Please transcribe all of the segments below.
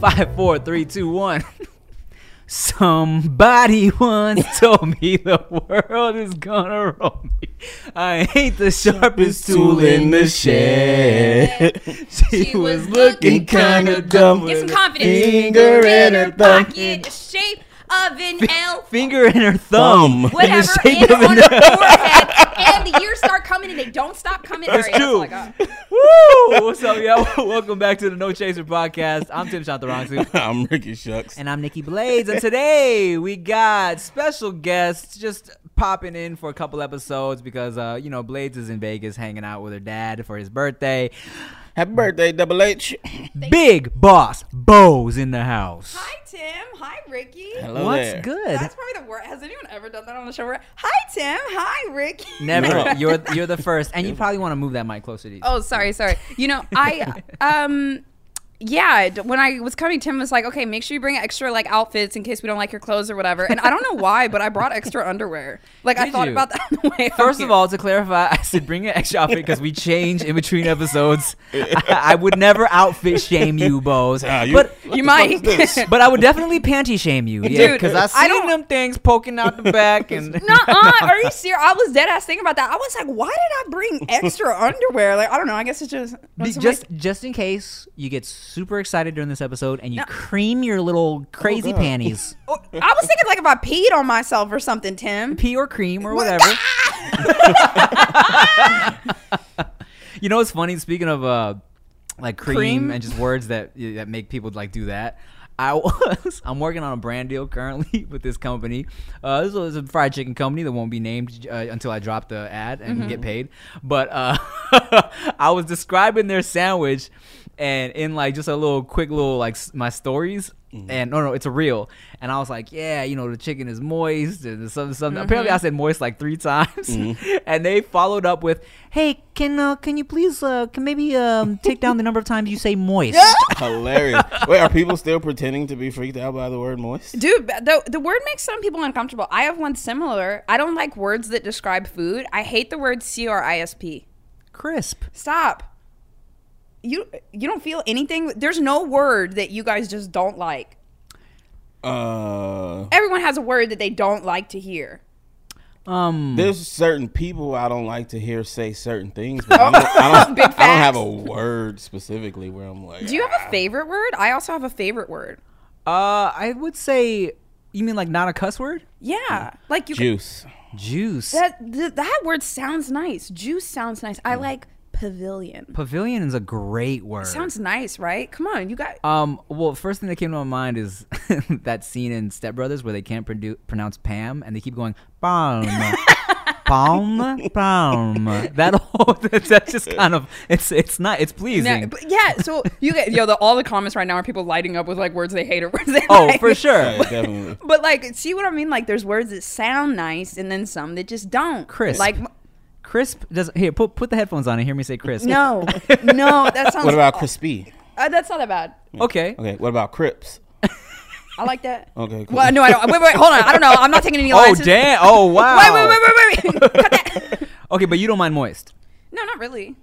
Five, four, three, two, one. Somebody once told me the world is gonna roll me. I ain't the sharpest tool in the shed. She was looking kinda dumb Get some with a confidence. finger in her thumb. pocket, shape of an L. Finger in her thumb. Thumb. Whatever, shape and of on an her forehead, and the years start coming and they don't stop coming. That's All right, true. all I got. Woo! What's up, y'all? Welcome back to the No Chaser podcast. I'm Tim Chantarangsu. I'm Ricky Shucks. And I'm Nikki Blades. And today we got special guests just popping in for a couple episodes because, uh, you know, Blades is in Vegas hanging out with her dad for his birthday. Happy birthday, Double H. Big boss Boze in the house. Hi, Tim. Hi, Ricky. Hello What's there. good? That's probably the worst. Has anyone ever done that on the show? Where, Hi, Tim. Hi, Ricky. Never. No. You're you're the first, and you probably want to move that mic closer to you. Oh, sorry, sorry. You know, I um yeah, when I was coming, Tim was like, "Okay, make sure you bring extra like outfits in case we don't like your clothes or whatever." And I don't know why, but I brought extra underwear. Like I thought you? about that on the way. First of all, to clarify, I said bring an extra outfit because we change in between episodes. I, I would never outfit shame you, Boze. Ah, you- but you might. fuck is this? but I would definitely panty shame you, yeah, Dude, because I I don't- them things poking out the back and. Nuh-uh. Are you serious? I was dead ass thinking about that. I was like, why did I bring extra underwear? Like, I don't know. I guess it's just when somebody- just just in case you get super excited during this episode and you No. cream your little crazy God. panties, Oh, I was thinking like if I peed on myself or something, Tim. pee or cream or whatever. you know what's funny? Speaking of uh, like cream, Cream? and just words that that make people like do that. I was I'm working on a brand deal currently with this company. Uh, this is a fried chicken company that won't be named uh, until I drop the ad and get paid. But uh, I was describing their sandwich and in like just a little quick little like my stories. And no, no, it's a reel. And I was like, yeah, you know, the chicken is moist and something, something. Apparently, I said moist like three times. and they followed up with, hey, can uh, can you please uh, can maybe um, take down the number of times you say moist? Hilarious. Wait, are people still pretending to be freaked out by the word moist? Dude, the the word makes some people uncomfortable. I have one similar. I don't like words that describe food. I hate the word C R I S P. Crisp. Stop. You you don't feel anything. There's no word that you guys just don't like. Uh, Everyone has a word that they don't like to hear. Um, there's certain people I don't like to hear say certain things, but I don't, I don't, I don't have a word specifically where I'm like. Do you have a favorite word? I also have a favorite word. uh, I would say, you mean like not a cuss word? Yeah, like you. juice? Juice. That th- that word sounds nice. Juice sounds nice. I like pavilion. Pavilion is a great word. Sounds nice, right? Come on, you got. Um. Well, first thing that came to my mind is that scene in Step Brothers where they can't produ- pronounce Pam and they keep going Palm, Palm, Palm. That whole that's just kind of it's it's not it's pleasing. Yeah, but yeah, so you get yo. The, all the comments right now are people lighting up with like words they hate or words they oh, like. for sure. Yeah, definitely. But like, see what I mean? Like, there's words that sound nice, and then some that just don't. Chris, Like, Crisp does here. Put put the headphones on and hear me say crisp. no, no, that sounds. What about crispy? Uh, that's not that bad. Okay. Okay, what about crips? I like that. Okay, cool. Well, no, I don't. Wait, wait, hold on. I don't know. I'm not taking any Oh damn. Oh wow. Wait, wait, wait, wait, wait, wait. Cut that. Okay, but you don't mind moist. No, not really.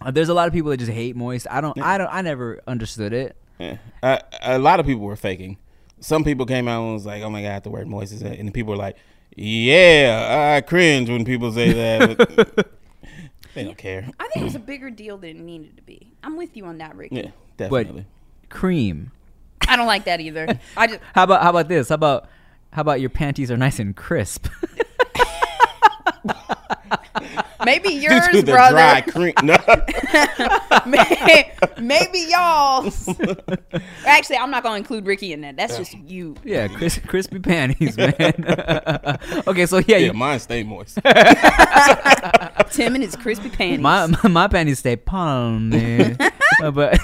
Uh, there's a lot of people that just hate moist. I don't. I don't. I never understood it. Yeah. Uh, a lot of people were faking. Some people came out and was like, "Oh my god, the word moist is," it? and people were like, "Yeah, I cringe when people say that." But they don't care. I think it was a bigger deal than it needed to be. I'm with you on that, Ricky. Yeah, But definitely. cream. I don't like that either. I just. How about how about this? How about how about your panties are nice and crisp? Maybe Due yours, to the brother. dry cream. No. May- Maybe y'all's. Actually, I'm not going to include Ricky in that. That's just you. yeah, cris- crispy panties, man. okay, so yeah, yeah, you, mine stay moist. Tim and his crispy panties. my, my my panties stay palm, man. Uh, but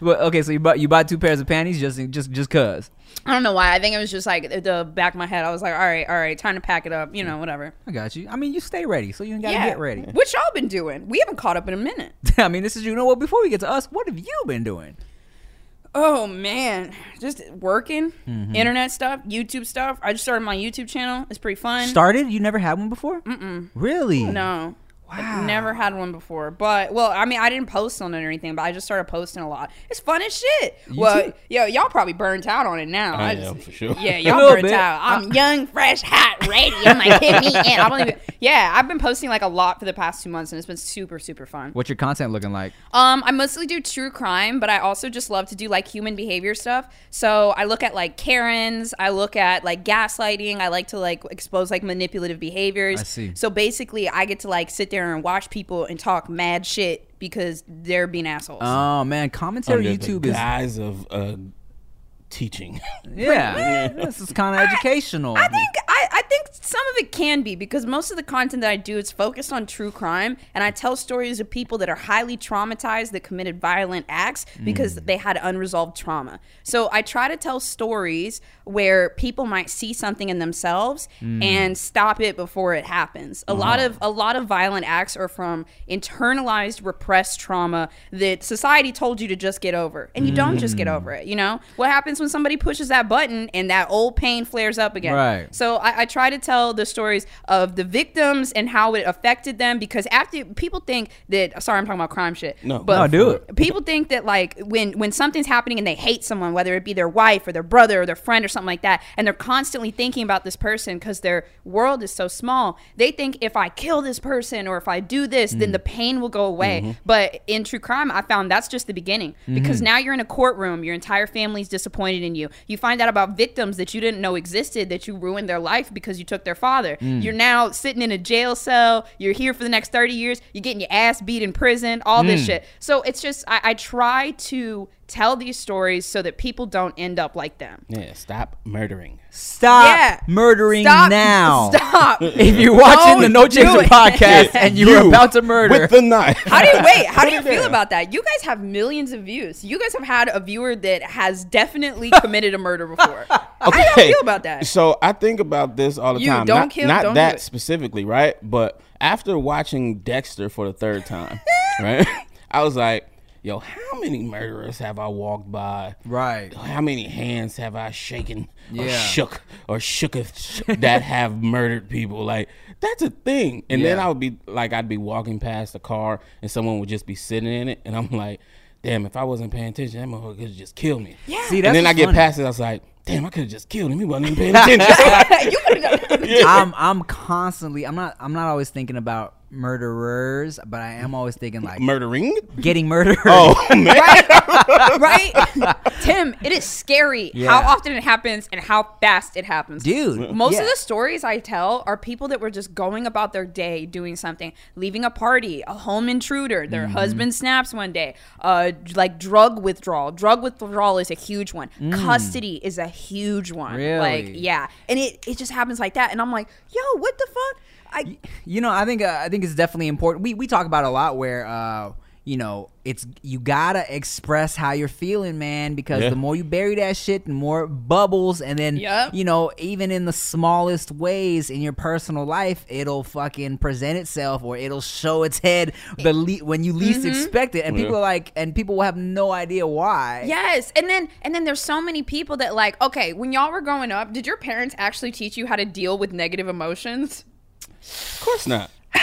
but okay, so you bought you bought two pairs of panties just just just cause. I don't know why. I think it was just like the back of my head. I was like, all right, all right, time to pack it up. You know, whatever. I got you. I mean, you stay ready, so you ain't gotta yeah. get ready. What y'all been doing? We haven't caught up in a minute. I mean, this is you know what. Before we get to us, what have you been doing? Oh man, just working, Mm-hmm. internet stuff, YouTube stuff. I just started my YouTube channel. It's pretty fun. Started? You never had one before? Mm-mm. Really? no, Wow. Never had one before, but well, I mean, I didn't post on it or anything, but I just started posting a lot. It's fun as shit. well, too? yo, y'all probably burnt out on it now. I just- am, for sure. Yeah, y'all burnt bit. out. I'm young, fresh, hot, ready. I'm like, hit me in. I don't even. Yeah, I've been posting like a lot for the past two months, and it's been super, super fun. What's your content looking like? Um, I mostly do true crime, but I also just love to do like human behavior stuff. So I look at like Karens, I look at like gaslighting. I like to like expose like manipulative behaviors. I see. So basically, I get to like sit there and watch people and talk mad shit because they're being assholes. Oh man, commentary Under YouTube the is guise of uh, teaching. yeah. this is kind of educational. I think I, I think some of it can be because most of the content that I do is focused on true crime and I tell stories of people that are highly traumatized that committed violent acts because they had unresolved trauma. So I try to tell stories where people might see something in themselves mm. and stop it before it happens. A lot of a lot of violent acts are from internalized repressed trauma that society told you to just get over. And you don't just get mm. over it, you know? What happens when somebody pushes that button and that old pain flares up again? Right. So I, I try to tell the stories of the victims and how it affected them because after people think that sorry I'm talking about crime shit. No. but No, do it. People think that like when when something's happening and they hate someone, whether it be their wife or their brother or their friend or something like that, and they're constantly thinking about this person because their world is so small, they think if I kill this person or if I do this, Mm. then the pain will go away. Mm-hmm. But in true crime, I found that's just the beginning because now you're in a courtroom, your entire family's disappointed in you. You find out about victims that you didn't know existed that you ruined their life because you took their father. Mm. You're now sitting in a jail cell. You're here for the next 30 years. You're getting your ass beat in prison, all Mm. this shit. So it's just, I, I try to tell these stories so that people don't end up like them. yeah, stop murdering. Stop Yeah. murdering Stop. now. Stop. If you're watching the No Don't do Chaser it. podcast and you were about to murder, with the knife. How do you wait? How do you feel about that? You guys have millions of views. You guys have had a viewer that has definitely committed a murder before. How do you feel about that? So I think about this all the You, time. don't not kill- not don't do that it. specifically, right? But after watching Dexter for the third time, right? I was like, yo, how many murderers have I walked by? right? How many hands have I shaken or shook or shooketh that have murdered people? Like that's a thing. And then I would be like, I'd be walking past a car and someone would just be sitting in it, and I'm like, damn, if I wasn't paying attention, that motherfucker could have just killed me. Yeah. See, and then I what's get funny. past it, I was like, damn, I could have just killed him. He wasn't even paying attention. you could have done I'm I'm constantly I'm not I'm not always thinking about murderers, but I am always thinking like Murdering? getting murdered. Oh man. right? right? Tim, it is scary Yeah. how often it happens and how fast it happens. Dude, Most yeah. of the stories I tell are people that were just going about their day doing something, leaving a party, a home intruder, their Mm-hmm. husband snaps one day, uh, like drug withdrawal. Drug withdrawal is a huge one. Custody is a huge one. Really? Like, Mm. Yeah. And it, it just happens like that. And I'm like, yo, what the fuck? I, you know, I think uh, I think it's definitely important. We we talk about a lot where uh, you know, it's you gotta express how you're feeling, man, because Yeah. the more you bury that shit, the more it bubbles, and then Yep. you know, even in the smallest ways in your personal life, it'll fucking present itself or it'll show its head the le- when you least expect it, and people are like, and people will have no idea why. Yes, and then and then there's so many people that like, okay, when y'all were growing up, did your parents actually teach you how to deal with negative emotions? Of course not.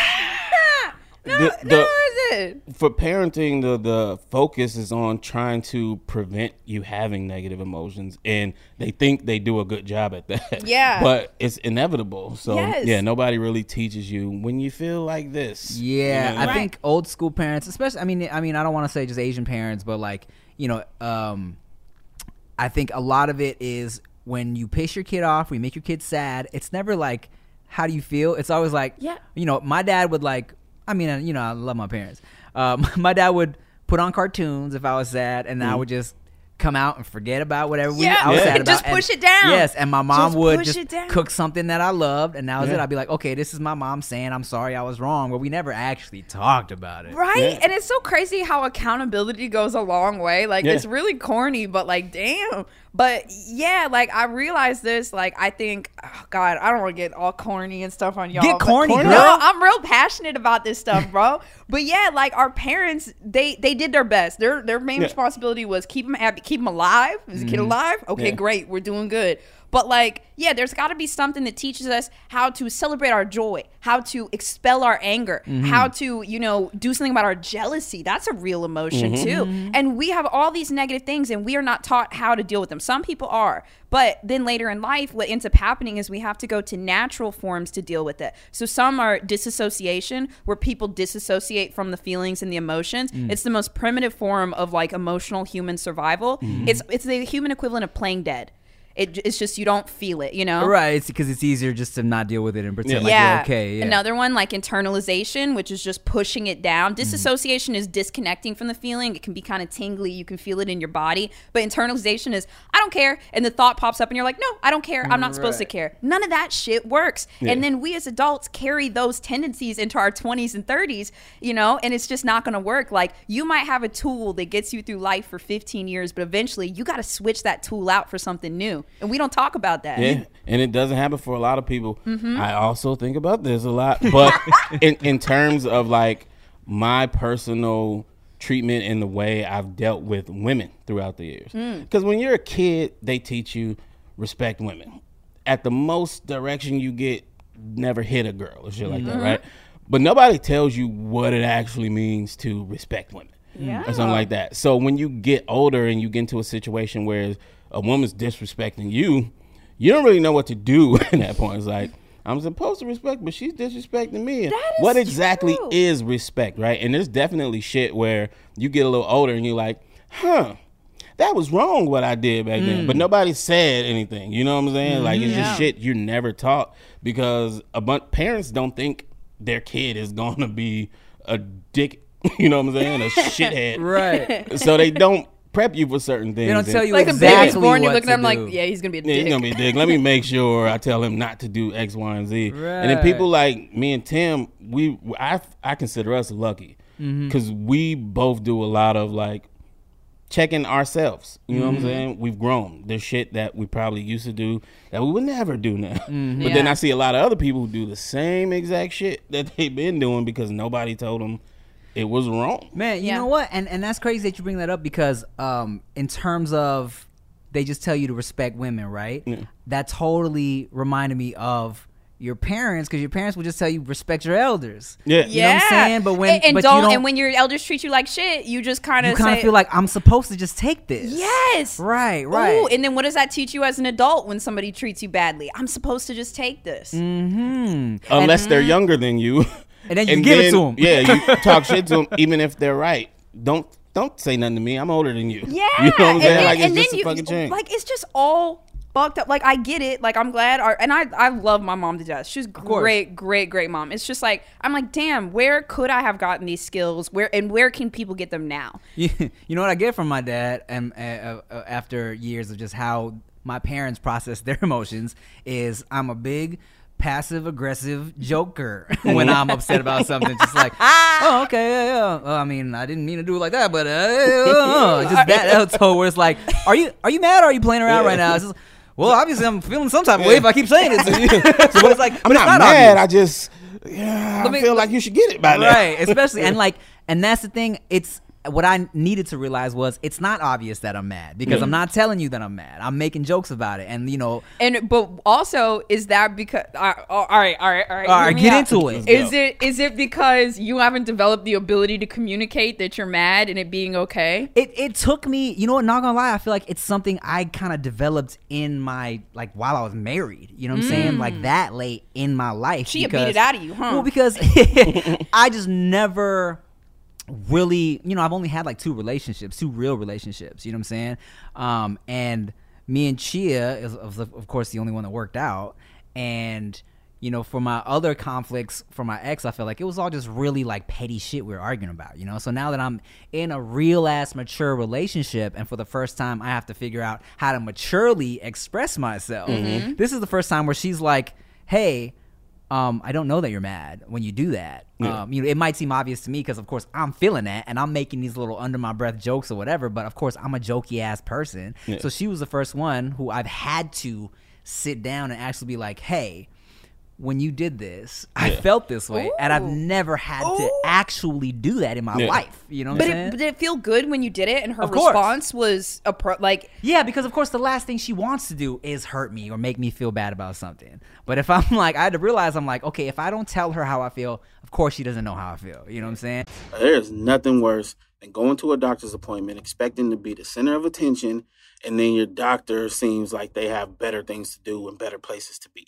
No, The- no, is it? For parenting, the the focus is on trying to prevent you having negative emotions, and they think they do a good job at that. Yeah. but it's inevitable. So Yes. yeah, nobody really teaches you when you feel like this. Yeah, You know? I Right. think old school parents, especially. I mean, I mean, I don't want to say just Asian parents, but like you know, um, I think a lot of it is when you piss your kid off, when you make your kid sad. It's never like, how do you feel? It's always like, Yeah. You know, my dad would like. I mean, you know, I love my parents. Um, my dad would put on cartoons if I was sad, and I would just come out and forget about whatever we, Yeah. I was Yeah. sad about. Just and- push it down. Yes, and my mom Just would push just it down. cook something that I loved, and that was it. I'd be like, okay, this is my mom saying I'm sorry, I was wrong, but we never actually talked about it. Right? Yeah. And it's so crazy how accountability goes a long way. Like Yeah. it's really corny, but like damn. But yeah, like I realized this. Like I think, oh God, I don't want to get all corny and stuff on y'all. Get corny, girl. No, I'm real passionate about this stuff, bro. but yeah, like our parents, they they did their best. Their their main Yeah. responsibility was keep them happy, keep them alive. Is the kid mm-hmm. alive? Okay, Yeah. great, we're doing good. But like, yeah, there's got to be something that teaches us how to celebrate our joy, how to expel our anger, Mm-hmm. how to, you know, do something about our jealousy. That's a real emotion Mm-hmm. too. And we have all these negative things and we are not taught how to deal with them. Some people are. But then later in life, what ends up happening is we have to go to natural forms to deal with it. So some are disassociation, where people disassociate from the feelings and the emotions. Mm. It's the most primitive form of like emotional human survival. Mm-hmm. It's it's the human equivalent of playing dead. It, it's just you don't feel it, you know? Right, it's because it's easier just to not deal with it and pretend like yeah. you're okay. Yeah. Another one like internalization, which is just pushing it down. Mm-hmm. Disassociation is disconnecting from the feeling. It can be kind of tingly. You can feel it in your body. But internalization is I don't care, and the thought pops up, and you're like, no, I don't care. I'm not supposed to care. None of that shit works. Yeah. And then we as adults carry those tendencies into our 20s and 30s, you know, and it's just not going to work. Like you might have a tool that gets you through life for 15 years, but eventually you got to switch that tool out for something new. And we don't talk about that. Yeah, and it doesn't happen for a lot of people. Mm-hmm. I also think about this a lot, but in in terms of like my personal treatment and the way I've dealt with women throughout the years. Mm. Because when you're a kid, they teach you respect women. At the most direction you get, never hit a girl or shit like Mm-hmm. that, right? But nobody tells you what it actually means to respect women Yeah. or something like that. So when you get older and you get into a situation where a woman's disrespecting you, you don't really know what to do at that point. It's like I'm supposed to respect, but she's disrespecting me. That is what exactly true. is respect, right? And there's definitely shit where you get a little older and you're like, huh. That was wrong what I did back then, but mm. nobody said anything. You know what I'm saying? Like it's mm-hmm. Yeah. just shit you're never taught because a bunch parents don't think their kid is gonna be a dick. You know what I'm saying? A shithead right. so they don't prep you for certain things. They don't tell you Like the exactly baby's born, you're looking at to him like, yeah, he's gonna be a Yeah, dick. he's gonna be a dick. Let me make sure I tell him not to do X, Y, and Z. And then people like me and Tim, we I I consider us lucky Mm-hmm. because we both do a lot of like checking ourselves. You know what I'm Mm-hmm. saying? We've grown. There's shit that we probably used to do that we would never do now. Mm-hmm. But then I see a lot of other people who do the same exact shit that they've been doing because nobody told them it was wrong. Man, you Yeah. know what? And and that's crazy that you bring that up because um in terms of they just tell you to respect women, right? Yeah. That totally reminded me of your parents because your parents would just tell you respect your elders. Yeah. You know what I'm saying? But when and, and but don't, you don't and when your elders treat you like shit, you just kind of kind of feel like I'm supposed to just take this. yes, Right, right. Ooh, and then what does that teach you as an adult when somebody treats you badly? I'm supposed to just take this. mm-hmm. unless they're younger than you. And then you give it them. Yeah, you talk shit to them, even if they're right. Don't don't say nothing to me. I'm older than you. Yeah, you know what I'm and saying? then- like it's and just then a fucking change. Like it's just all fucked up. Like I get it. Like I'm glad. Our, and I I love my mom to death. She's great, great, great mom. It's just like I'm like, damn, where could I have gotten these skills? Where and where can people get them now? you, you know what I get from my dad, and uh, uh, after years of just how my parents process their emotions, is I'm a big passive aggressive joker when I'm upset about something. Just like, oh, okay, yeah, yeah. Well, I mean, I didn't mean to do it like that, but uh, uh, just that. So where it's like, are you are you mad or are you playing around right now? It's just, well, obviously, I'm feeling some type of way if I keep saying it to you. so it's like, I'm it's not, obvious. mad. I just yeah, Let I me- feel like you should get it by now. right especially and like and that's the thing it's what i needed to realize was it's not obvious that i'm mad because i'm not telling you that i'm mad i'm making jokes about it and you know And but also is that because uh, all right, all right, all right. All right, get out. into it. Is it is it because you haven't developed the ability to communicate that you're mad and it being okay? it, it took me you know what not gonna lie i feel like it's something i kind of developed in my like while i was married you know what i'm saying like that late in my life She beat it out of you, huh? well because i just never really you know i've only had like two relationships two real relationships you know what i'm saying? Um and me and chia is of, of course the only one that worked out. And you know for my other conflicts for my ex i felt like it was all just really like petty shit we were arguing about you know? So now that i'm in a real ass mature relationship and for the first time i have to figure out how to maturely express myself. This is the first time where she's like hey um, I don't know that you're mad when you do that. Yeah. Um, you know, it might seem obvious to me because, of course, I'm feeling that and I'm making these little under my breath jokes or whatever. But of course, I'm a jokey ass person. So she was the first one who I've had to sit down and actually be like, "Hey, when you did this, I felt this way, and I've never had to actually do that in my Yeah. life. You know what But I'm it, but did it feel good when you did it? And her Of course. response was a pro, like, Yeah, because of course the last thing she wants to do is hurt me or make me feel bad about something. But if I'm like, I had to realize I'm like, okay, if I don't tell her how I feel, of course she doesn't know how I feel. You know what I'm saying? There's nothing worse than going to a doctor's appointment expecting to be the center of attention, and then your doctor seems like they have better things to do and better places to be.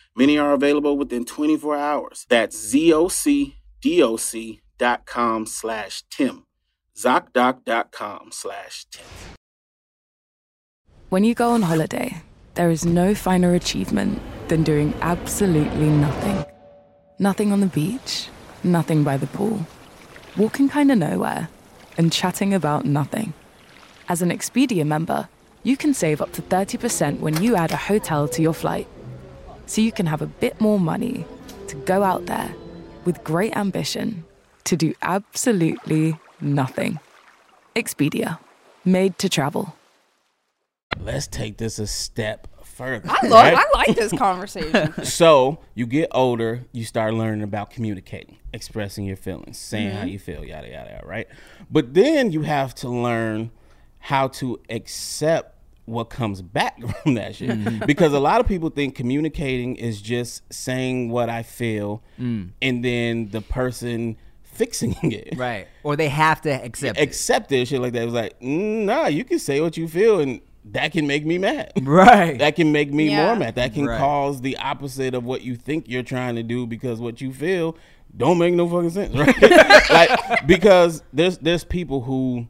Many are available within 24 hours. That's ZocDoc.com slash Tim. ZocDoc.com slash Tim. When you go on holiday, there is no finer achievement than doing absolutely nothing. Nothing on the beach, nothing by the pool, walking kind of nowhere, and chatting about nothing. As an Expedia member, you can save up to 30% when you add a hotel to your flight. So you can have a bit more money to go out there with great ambition to do absolutely nothing. Expedia, made to travel. Let's take this a step further. I love, right? I like this conversation. so you get older, you start learning about communicating, expressing your feelings, saying how mm-hmm. you feel, yada yada yada, right? But then you have to learn how to accept what comes back from that shit. Because a lot of people think communicating is just saying what I feel and then the person fixing it. Right. Or they have to accept it. Accept it, shit like that. It was like, mm, nah, you can say what you feel and that can make me mad. Right. That can make me Yeah. more mad. That can Right. cause the opposite of what you think you're trying to do because what you feel don't make no fucking sense, right? like because there's there's people who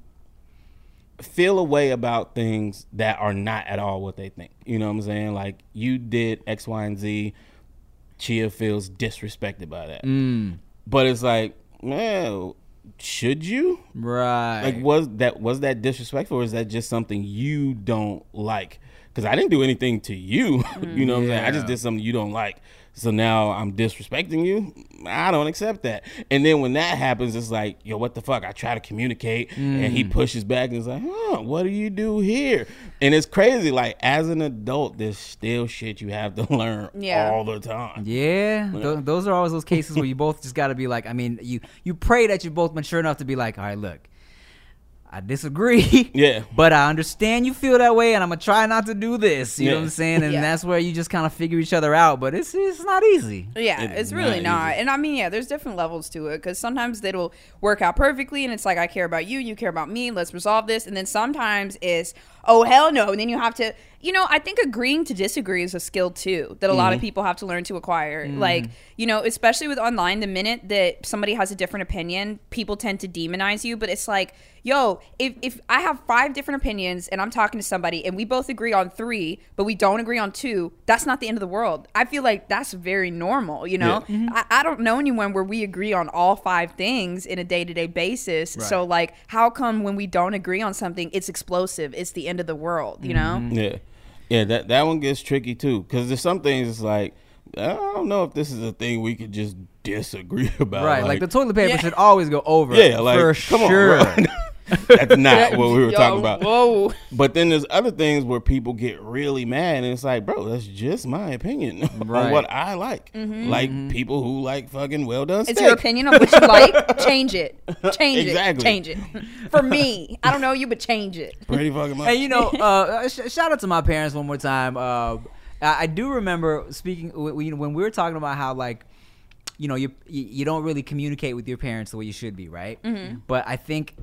feel a way about things that are not at all what they think. You know what I'm saying? Like you did X, Y, and Z. Chia feels disrespected by that. Mm. But it's like, man, should you? right. Like, was that was that disrespectful, or is that just something you don't like? Because I didn't do anything to you. you know what I'm saying? I just did something you don't like. So now I'm disrespecting you. I don't accept that. And then when that happens, it's like, yo, what the fuck? I try to communicate, and he mm. pushes back, and it's like, huh, what do you do here? And it's crazy. Like as an adult, there's still shit you have to learn Yeah. all the time. Yeah, th- those are always those cases where you both just got to be like, I mean, you you pray that you're both mature enough to be like, all right, look, I disagree. Yeah. But I understand you feel that way, and I'm gonna try not to do this. You know what I'm saying? And Yeah. that's where you just kind of figure each other out. But it's it's not easy. Yeah, It is it's really not not. And I mean, yeah, there's different levels to it because sometimes it'll work out perfectly and it's like, I care about you, you care about me, let's resolve this. And then sometimes it's, oh, hell no. And then you have to, you know, I think agreeing to disagree is a skill too that a lot of Mm-hmm. people have to learn to acquire. Like, you know, especially with online, the minute that somebody has a different opinion, people tend to demonize you. But it's like, yo, if, if I have five different opinions and I'm talking to somebody and we both agree on three, but we don't agree on two, that's not the end of the world. I feel like that's very normal, you know? Yeah. I, I don't know anyone where we agree on all five things in a day to day basis. So, like, how come when we don't agree on something, it's explosive? It's the end of the world, you know? Mm-hmm. Yeah, yeah. That that one gets tricky too because there's some things it's like I don't know if this is a thing we could just disagree about. Right. Like, the toilet paper Yeah. should always go over. yeah, like for come sure. on, bro. That's not what we were Yo, talking about. Whoa. But then there's other things where people get really mad, and it's like, bro, that's just my opinion Right. on what I like. Like people who like fucking well done steak. It's your opinion on what you like. Change it. Change Exactly. it. Change it. For me, I don't know you, but change it. Pretty fucking much. Hey, you know, uh, sh- shout out to my parents one more time. Uh, I, I do remember speaking w- w- you know, when we were talking about how like you know you you you don't really communicate with your parents the way you should be, right? Mm-hmm. But I think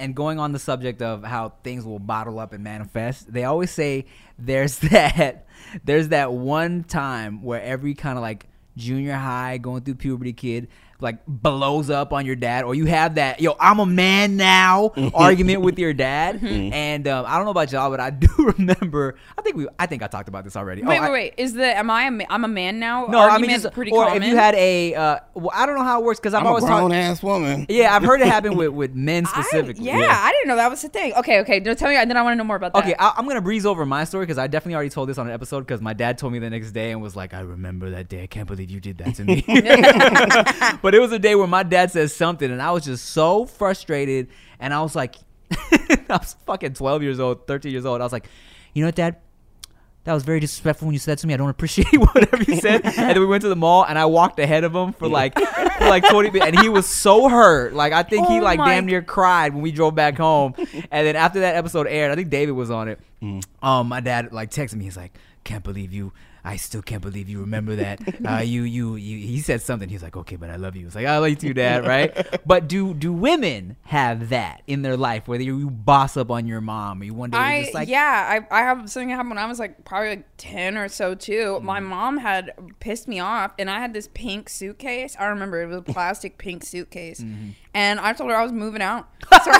and going on the subject of how things will bottle up and manifest, they always say there's that there's that one time where every kind of like junior high going through puberty kid like blows up on your dad or you have that yo i'm a man now argument with your dad Mm-hmm. and um, i don't know about y'all but i do remember i think we i think i talked about this already Wait, Oh, wait, I- wait. Is the am I a ma- I'm a man now? no i mean argument just pretty or common. if you had a uh, well, i don't know how it works because i've I'm a always grown talked ass woman. yeah i've heard it happen with with men I- specifically yeah, I didn't know that was the thing. Okay, okay. No, tell me. Then I want to know more about that. Okay, I, I'm gonna breeze over my story because I definitely already told this on an episode because my dad told me the next day and was like, "I remember that day. I can't believe you did that to me." but it was a day where my dad says something and I was just so frustrated and I was like, I was fucking 12 years old, 13 years old. I was like, you know what, Dad? That was very disrespectful when you said to me. I don't appreciate whatever you said. and then we went to the mall, and I walked ahead of him for like, for like twenty minutes, and he was so hurt. Like I think he Oh like my damn near cried when we drove back home. and then after that episode aired, I think David was on it. Um, my dad like texted me. He's like, "Can't believe you. I still can't believe you remember that. Uh, you, you, you." He said something. He's like, "Okay, but I love you." It's like, "I love you too, Dad." Right? but do do women have that in their life, whether you, you boss up on your mom or you one day I just like, yeah, I, I have something that happened when I was like probably like ten or so too. Mm-hmm. My mom had pissed me off, and I had this pink suitcase. I remember it was a plastic pink suitcase, and I told her I was moving out. So,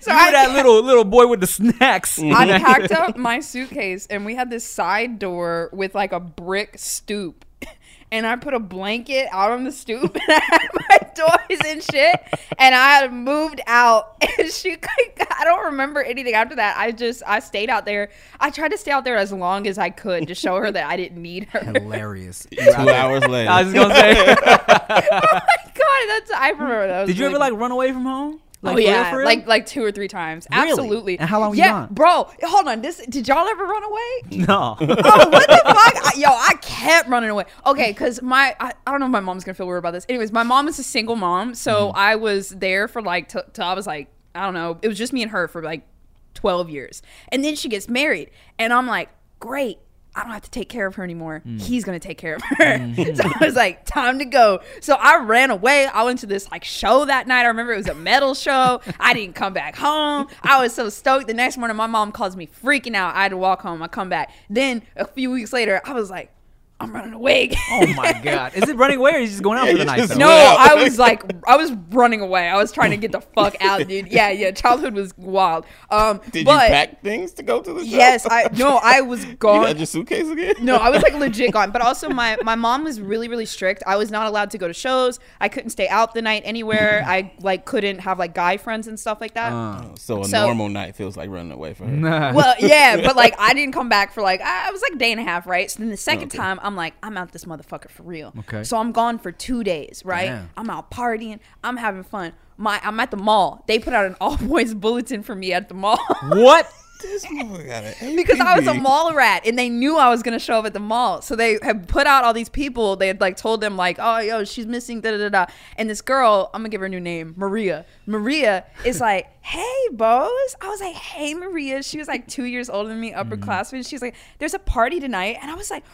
so You were that little little boy with the snacks. I packed up my suitcase, and we had this side door with like a brick stoop. And I put a blanket out on the stoop, and I had my toys and shit. And I had moved out, and she, I don't remember anything after that. I just, I stayed out there. I tried to stay out there as long as I could to show her that I didn't need her. Hilarious. Two hours later. I was gonna say. oh my god, that's I remember that. was Did you ever really like run away from home? Like, oh for real, yeah, real? like like two or three times. Really? Absolutely. And how long were you yeah, gone? bro. Hold on. This did y'all ever run away? no. oh, what the fuck? I, yo, I kept running away. Okay, because my, I, I don't know if my mom's gonna feel weird about this. Anyways, my mom is a single mom, so Mm-hmm. I was there for like, till I was like, I don't know, it was just me and her for like 12 years. And then she gets married, and I'm like, great. I don't have to take care of her anymore. Mm. He's gonna take care of her. Mm-hmm. so I was like, time to go. So I ran away. I went to this like show that night. I remember it was a metal show. I didn't come back home. I was so stoked. The next morning, my mom calls me freaking out. I had to walk home. I come back. Then a few weeks later, I was like, I'm running away. again. oh my god. Is it running away or is he just going out for the night? though? No, I was like, I was running away. I was trying to get the fuck out, dude. Yeah, yeah. Childhood was wild. Um, Did but you pack things to go to the show? yes, I no, I was You gone. had your suitcase again? No, I was like legit gone. But also, my my mom was really really strict. I was not allowed to go to shows. I couldn't stay out the night anywhere. I like couldn't have like guy friends and stuff like that. Uh. So a So- normal night feels like running away from her. well, yeah, but like I didn't come back for like I I was like a day and a half, right? So then the second Okay. time, I'm like, I'm out this motherfucker for real. Okay. So I'm gone for two days, right? Damn. I'm out partying. I'm having fun. My I'm at the mall. They put out an all boys bulletin for me at the mall. What? This motherfucker got an because I was a mall rat and they knew I was gonna show up at the mall. So they had put out all these people. They had like told them like, oh yo, she's missing da da da da. And this girl, I'm gonna give her a new name, Maria. Maria is like, hey Boze. I was like, hey Maria. She was like two years older than me, upperclassman. She's like, there's a party tonight, and I was like.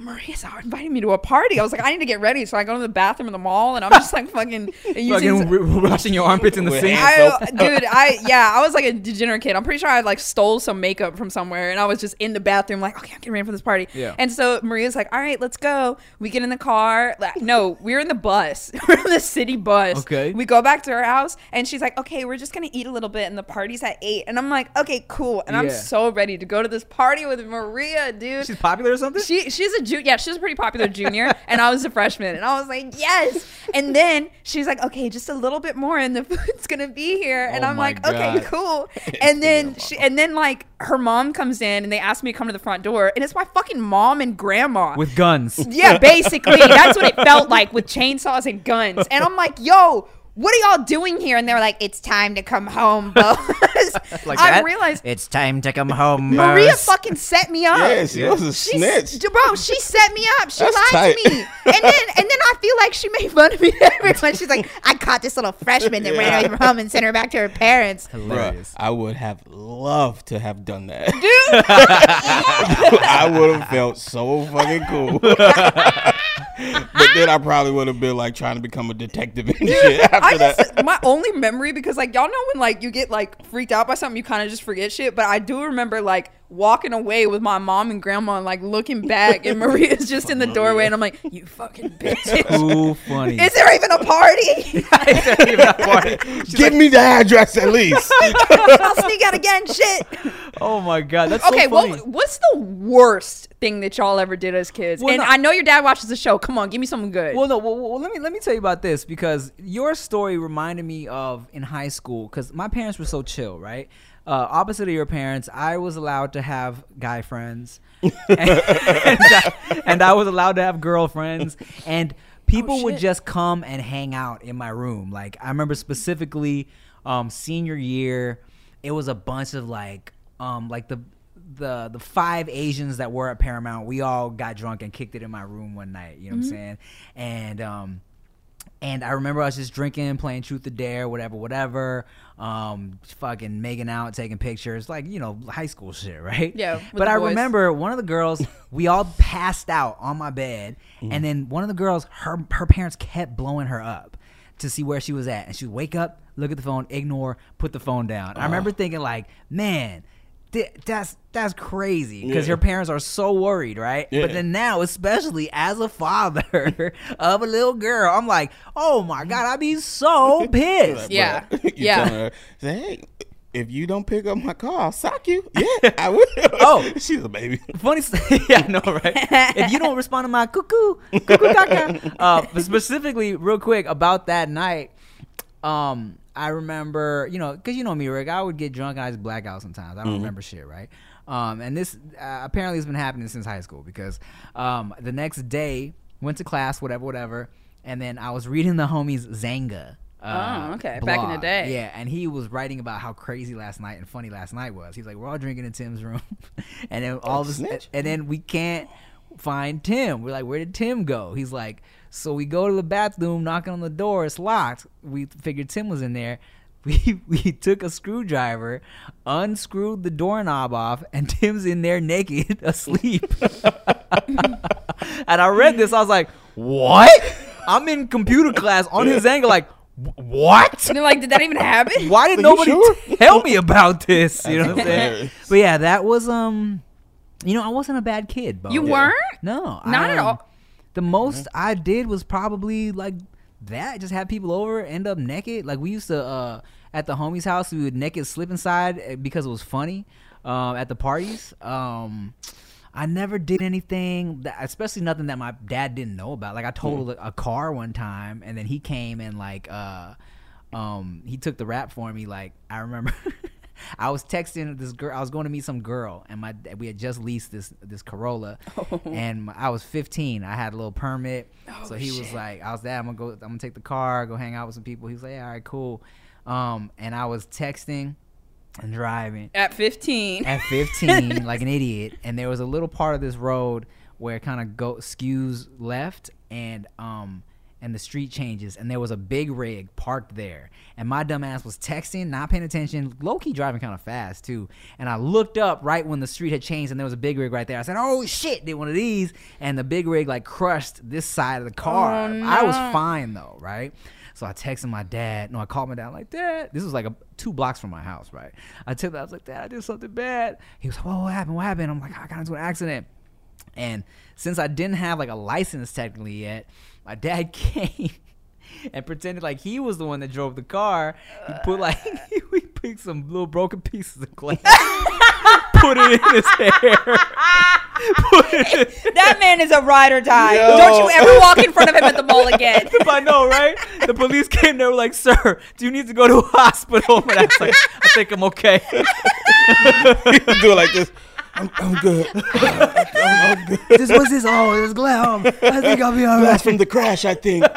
Maria's out inviting me to a party. I was like, I need to get ready. So I go to the bathroom in the mall and I'm just like fucking using Fucking r- washing your armpits in the sink. I, dude, I yeah, I was like a degenerate kid. I'm pretty sure I like stole some makeup from somewhere, and I was just in the bathroom, like, okay, I'm getting ready for this party. Yeah. And so Maria's like, all right, let's go. We get in the car. Like, no, we're in the bus. we're in the city bus. Okay. We go back to her house, and she's like, okay, we're just gonna eat a little bit, and the party's at eight. And I'm like, okay, cool. And I'm so ready to go to this party with Maria, dude. She's popular or something? She she's a junior. Yeah, she was a pretty popular junior, and I was a freshman, and I was like, yes. And then she's like, okay, just a little bit more, and the food's gonna be here. And Oh I'm my like, okay, God. cool. And then she, and then like her mom comes in, and they ask me to come to the front door, and it's my fucking mom and grandma. With guns. yeah, basically, that's what it felt like with chainsaws and guns. And I'm like, yo. What are y'all doing here? And they're like, "It's time to come home, Boze." Like I that? realized It's time to come home. Maria Buzz. fucking set me up. Yeah, she was a She, snitch. bro, she set me up. She That's lied tight. to me, and then and then I feel like she made fun of me. to Everyone, she's like, I caught this little freshman that ran away from home and sent her back to her parents. Bruh, I would have loved to have done that. Dude, I would have felt so fucking cool. But then I probably would have been like trying to become a detective and shit after I that. just my only memory because like y'all know when like you get like freaked out by something you kind of just forget shit but I do remember like walking away with my mom and grandma and like looking back and Maria's just in the doorway and I'm like you fucking bitch Too funny. is there even a party Give me the address at least. I'll sneak out again shit oh my god, that's okay so funny. what what's the worst thing that y'all ever did as kids Well, and no- I know your dad watches the show come on give me something good Well, no. Well, well, let me let me tell you about this because your story reminded me of in high school because my parents were so chill, right? Uh, opposite of your parents, I was allowed to have guy friends, and, I, and I was allowed to have girlfriends, and people would just come and hang out in my room. Like I remember specifically, um, senior year, it was a bunch of like, um, like the the the five Asians that were at Paramount, we all got drunk and kicked it in my room one night. You know what I'm saying? And um, and I remember I was just drinking, playing Truth or Dare, whatever, whatever. Um, fucking making out, taking pictures, like you know, high school shit, right? Yeah, But I boys. remember one of the girls, we all passed out on my bed, and then one of the girls, her her parents kept blowing her up to see where she was at, and she would wake up, look at the phone, ignore, put the phone down. I remember thinking like, man. Thi- That's that's crazy because Yeah. your parents are so worried, right? Yeah. But then now, especially as a father of a little girl, I'm like, oh my god, I'd be so pissed. Yeah. you Yeah. her, say, hey, if you don't pick up my car, I'll sock you. Yeah, I will. Oh. she's a baby. Funny, yeah, I know, right? if you don't respond to my cuckoo, cuckoo, caca. Uh, specifically, real quick about that night, um, I remember, you know, because you know me, Rick, I would get drunk and I just black out sometimes. I don't remember shit, right? Um, and this uh, apparently has been happening since high school because um, the next day went to class, whatever, whatever, and then I was reading the homies Xanga. Uh, Oh, okay. Back in the day. Yeah, and he was writing about how crazy last night and funny last night was. He's like, we're all drinking in Tim's room, and then all of a snitch. and then we can't find Tim. We're like, where did Tim go? He's like, so we go to the bathroom, knocking on the door, it's locked. We figured Tim was in there. We we took a screwdriver, unscrewed the doorknob off, and Tim's in there naked, asleep. and I read this, I was like, what? I'm in computer class on his angle, like, what? and they're like did that even happen Why did Are nobody sure? tell me about this? You know what I'm saying? But yeah, that was um, you know, I wasn't a bad kid. Bo. you weren't No, Not I, at all. The most I did was probably like that. Just have people over, end up naked. Like we used to uh at the homie's house, we would naked Slip 'N Slide uh, because it was funny. Um, at the parties. Um, I never did anything, that, especially nothing that my dad didn't know about. Like I totaled a, a car one time, and then he came and like uh, um, he took the rap for me. Like I remember. I was texting this girl. I was going to meet some girl, and my we had just leased this this Corolla, and my, I was 15. I had a little permit, so he was like, "I was there. I'm gonna go. I'm gonna take the car, go hang out with some people." He was like, yeah, "All right, cool." Um, and I was texting and driving at 15 at 15 like an idiot and there was a little part of this road where it kind of go skews left and um and the street changes and there was a big rig parked there and my dumb ass was texting not paying attention low-key driving kind of fast too and i looked up right when the street had changed and there was a big rig right there i said oh shit did one of these and the big rig like crushed this side of the car Oh, i was fine though right so I texted my dad. No, I called my dad. I'm like, Dad, this was like a, two blocks from my house, right? I took that. I was like, Dad, I did something bad. He was like, Whoa, what happened? What happened? I'm like, I got into an accident. And since I didn't have like a license technically yet, my dad came and pretended like he was the one that drove the car. He put like we picked some little broken pieces of glass, put it in his hair. put it in, that man is a ride or die Yo. don't you ever walk in front of him at the mall again I know, right? The police came. there were like, "Sir, do you need to go to a hospital?" And I was like, "I think I'm okay." Do it like this. I'm, I'm good. I'm, I'm good. this was his. Oh, this glam. I think I'll be all right. That's from the crash, I think.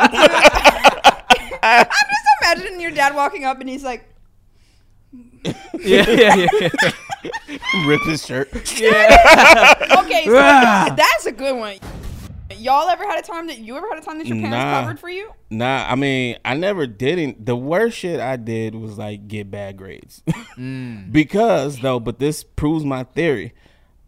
i'm just imagining your dad walking up and he's like Yeah, yeah, yeah. yeah. Rip his shirt. Yeah. okay so that's a good one y'all ever had a time that you ever had a time that your parents Nah. covered for you Nah, I mean, I never didn't. The worst shit I did was like get bad grades. Mm. Because though, but this proves my theory.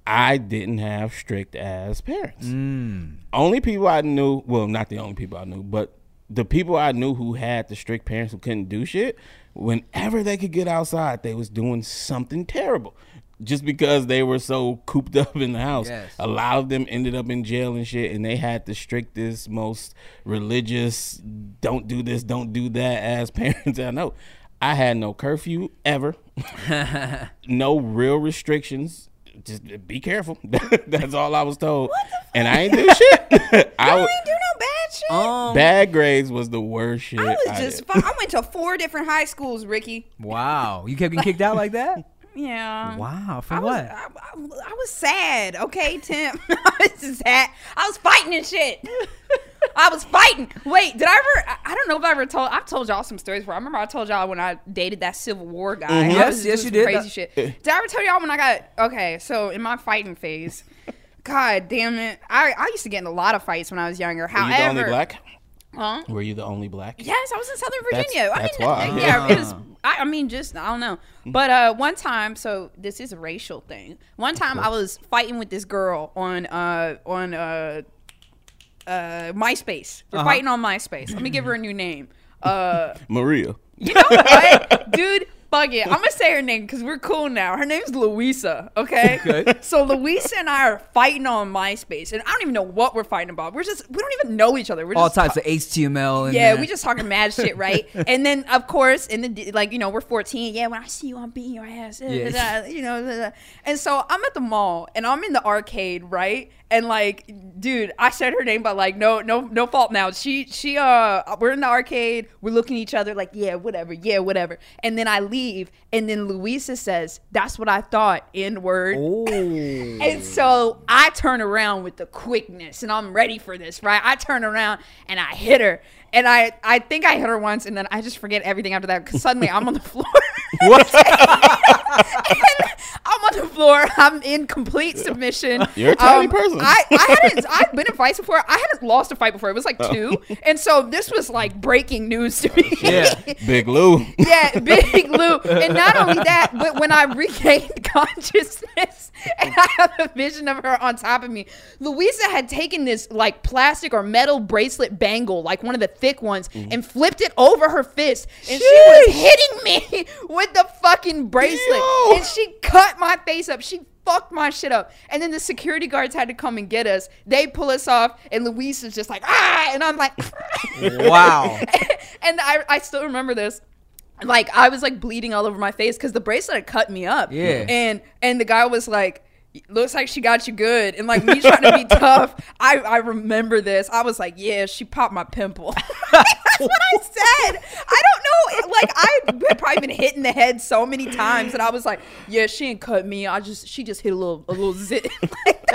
I didn't have strict ass parents. Mm. Only people I knew, well, not the only people I knew, but the people I knew who had the strict parents who couldn't do shit, whenever they could get outside, they was doing something terrible. Just because they were so cooped up in the house. Yes. A lot of them ended up in jail and shit, and they had the strictest, most religious, don't do this, don't do that as parents I know. I had no curfew ever, no real restrictions. Just be careful. That's all I was told. And I ain't do shit. I I ain't do no bad shit. Um, bad grades was the worst shit. I was I just. did. fu- I went to four different high schools, Ricky. wow. You kept getting kicked out like that? Yeah. Wow. For I was, what? I, I, I was sad. Okay, Tim. I was sad. I was fighting and shit. I was fighting. Wait, did I ever? I- I don't know if I ever told. I've told y'all some stories where I remember I told y'all when I dated that Civil War guy. I Yes, was yes, you did. Crazy shit. Did I ever tell y'all when I got? Okay, so in my fighting phase. God damn it! I, I used to get in a lot of fights when I was younger. Were However, you the only black? Huh? Were you the only black? Yes, I was in Southern That's- Virginia. I that's mean, why. yeah, it was. I, I mean, just I don't know. But uh, one time, so this is a racial thing. One time, I was fighting with this girl on uh on uh uh MySpace. We're Uh-huh. fighting on MySpace. Let me give her a new name. Uh, Maria. you know what, dude? Fuck it. I'm gonna say her name because we're cool now. Her name's Louisa. Okay. Okay. So Louisa and I are fighting on MySpace, and I don't even know what we're fighting about. We're just we don't even know each other. We're All just types ta- of HTML. And yeah, uh, we just talking mad shit, right? and then of course, in the like you know we're 14. Yeah, when I see you, I'm beating your ass. da, da, Yeah. you know, da, da. and so I'm at the mall and I'm in the arcade, right? And like, dude, I said her name, but like, no, no, no fault now. She, she, uh, we're in the arcade. We're looking at each other like, yeah, whatever, yeah, whatever. And then I leave, and then Louisa says, "That's what I thought." N word. Oh. And so I turn around with the quickness and I'm ready for this, right? I turn around and I hit her. And I, I think I hit her once and then I just forget everything after that because suddenly I'm on the floor. What? And the floor. I'm in complete submission. Um, You're a tiny person. I, I hadn't. I've been in fights before. I hadn't lost a fight before. It was like two, and so this was like breaking news to me. Yeah. Big Lou. Yeah, Big Lou. And not only that, but when I regained consciousness and I have a vision of her on top of me, Louisa had taken this like plastic or metal bracelet bangle, like one of the thick ones, Mm-hmm. and flipped it over her fist. And she was hitting me with the fucking bracelet. And she cut my face up. She fucked my shit up. And then the security guards had to come and get us. They pull us off, and Luis is just like, ah, and I'm like, Wow. and I, I still remember this. Like I was like bleeding all over my face because the bracelet had cut me up. Yeah. And and the guy was like, looks like she got you good. And like me trying to be tough, I, I remember this. I was like, yeah, she popped my pimple. That's what I said. I don't know. Like I had probably been hit in the head so many times that I was like, yeah, she didn't cut me. I just she just hit a little a little zit.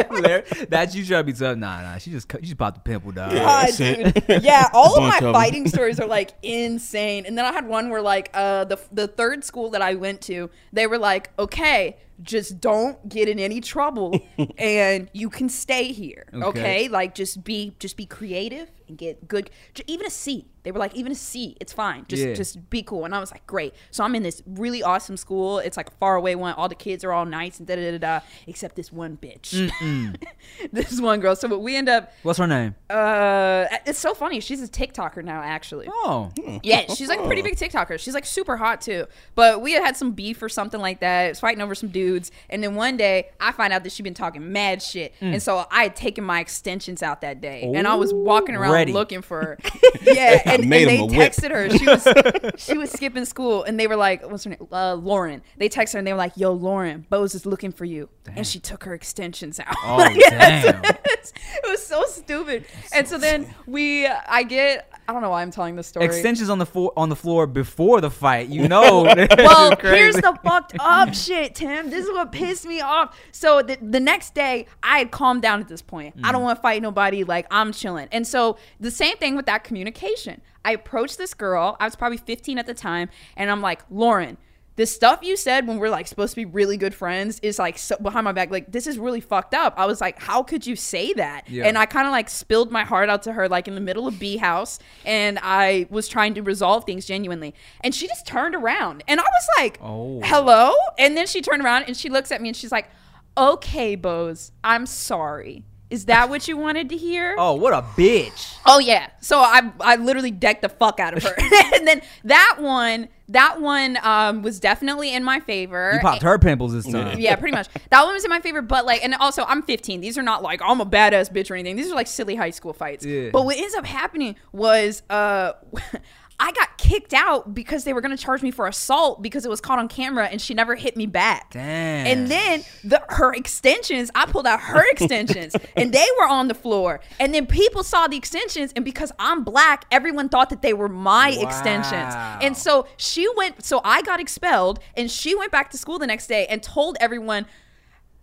That's you trying to be tough. Nah, nah. She just cut- she just popped the pimple, dog. God, dude. Yeah, all of my fighting stories are like insane. And then I had one where like uh the the third school that I went to, they were like, "Okay, just don't get in any trouble and you can stay here." Okay? Okay. Like just be just be creative and get good even a C. They were like even a C, it's fine. Just Yeah. just be cool. And I was like, "Great." So I'm in this really awesome school. It's like a far away one. All the kids are all nice and da da da da except this one bitch. this one girl. So we end up What's her name? uh, it's so funny. She's a TikToker now, actually. Oh. Yeah, she's like a pretty big TikToker. She's like super hot too. But we had had some beef or something like that. It was fighting over some dudes. And then one day I find out that she'd been talking mad shit. Mm. And so I had taken my extensions out that day. and I was walking around Ready. looking for her. Yeah. And, and Made they him a whip. texted her. She was she was skipping school and they were like, what's her name? Uh, Lauren. They texted her and they were like, yo, Lauren, Boze is looking for you. And she took her extensions out. Oh, Like, damn. it was so stupid. and so then we, I get, I don't know why I'm telling this story. Extensions on the floor on the floor before the fight. You know. well, here's the fucked up shit, Tim. This is what pissed me off. So the, the next day, I had calmed down at this point. I don't mm. want to fight nobody. Like, I'm chilling. And so the same thing with that communication. I approached this girl. I was probably 15 at the time. And I'm like, Lauren, the stuff you said when we're like supposed to be really good friends is like so behind my back. Like, this is really fucked up. I was like, how could you say that? Yeah. And I kind of like spilled my heart out to her, like in the middle of B House. And I was trying to resolve things genuinely. And she just turned around. And I was like, Oh. hello? And then she turned around and she looks at me and she's like, Okay, Boze, I'm sorry. Is that what you wanted to hear? Oh, what a bitch. Oh yeah. So I I literally decked the fuck out of her. and then that one that one um was definitely in my favor. You popped her pimples this time. yeah, pretty much. That one was in my favor, but like, and also I'm 15. These are not like I'm a badass bitch or anything. These are like silly high school fights. Yeah. But what ends up happening was, uh, I got kicked out because they were gonna charge me for assault because it was caught on camera and she never hit me back. Damn. And then the her extensions, I pulled out her extensions and they were on the floor. And then people saw the extensions and because I'm black, everyone thought that they were my extensions. Wow. And so she went so I got expelled and she went back to school the next day and told everyone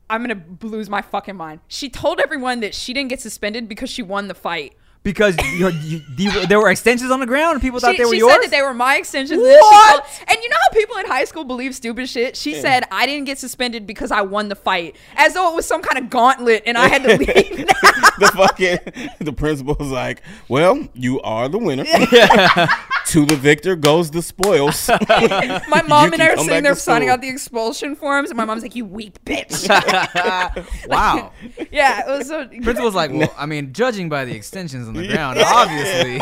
I'm gonna lose my fucking mind. She told everyone that she didn't get suspended because she won the fight. Because you, you, you, there were extensions on the ground and people thought they were she yours? said that they were my extensions. And, What? told- and you know how people in high school believe stupid shit? She said I didn't get suspended because I won the fight, as though it was some kind of gauntlet and I had to leave. the fucking the principal was like, "Well, you are the winner. to the victor goes the spoils." my mom and I can are come sitting there signing school. out the expulsion forms, and my mom's like, "You weak bitch." wow. yeah, it was so. Principal's like, well, I mean, judging by the extensions on the ground, obviously,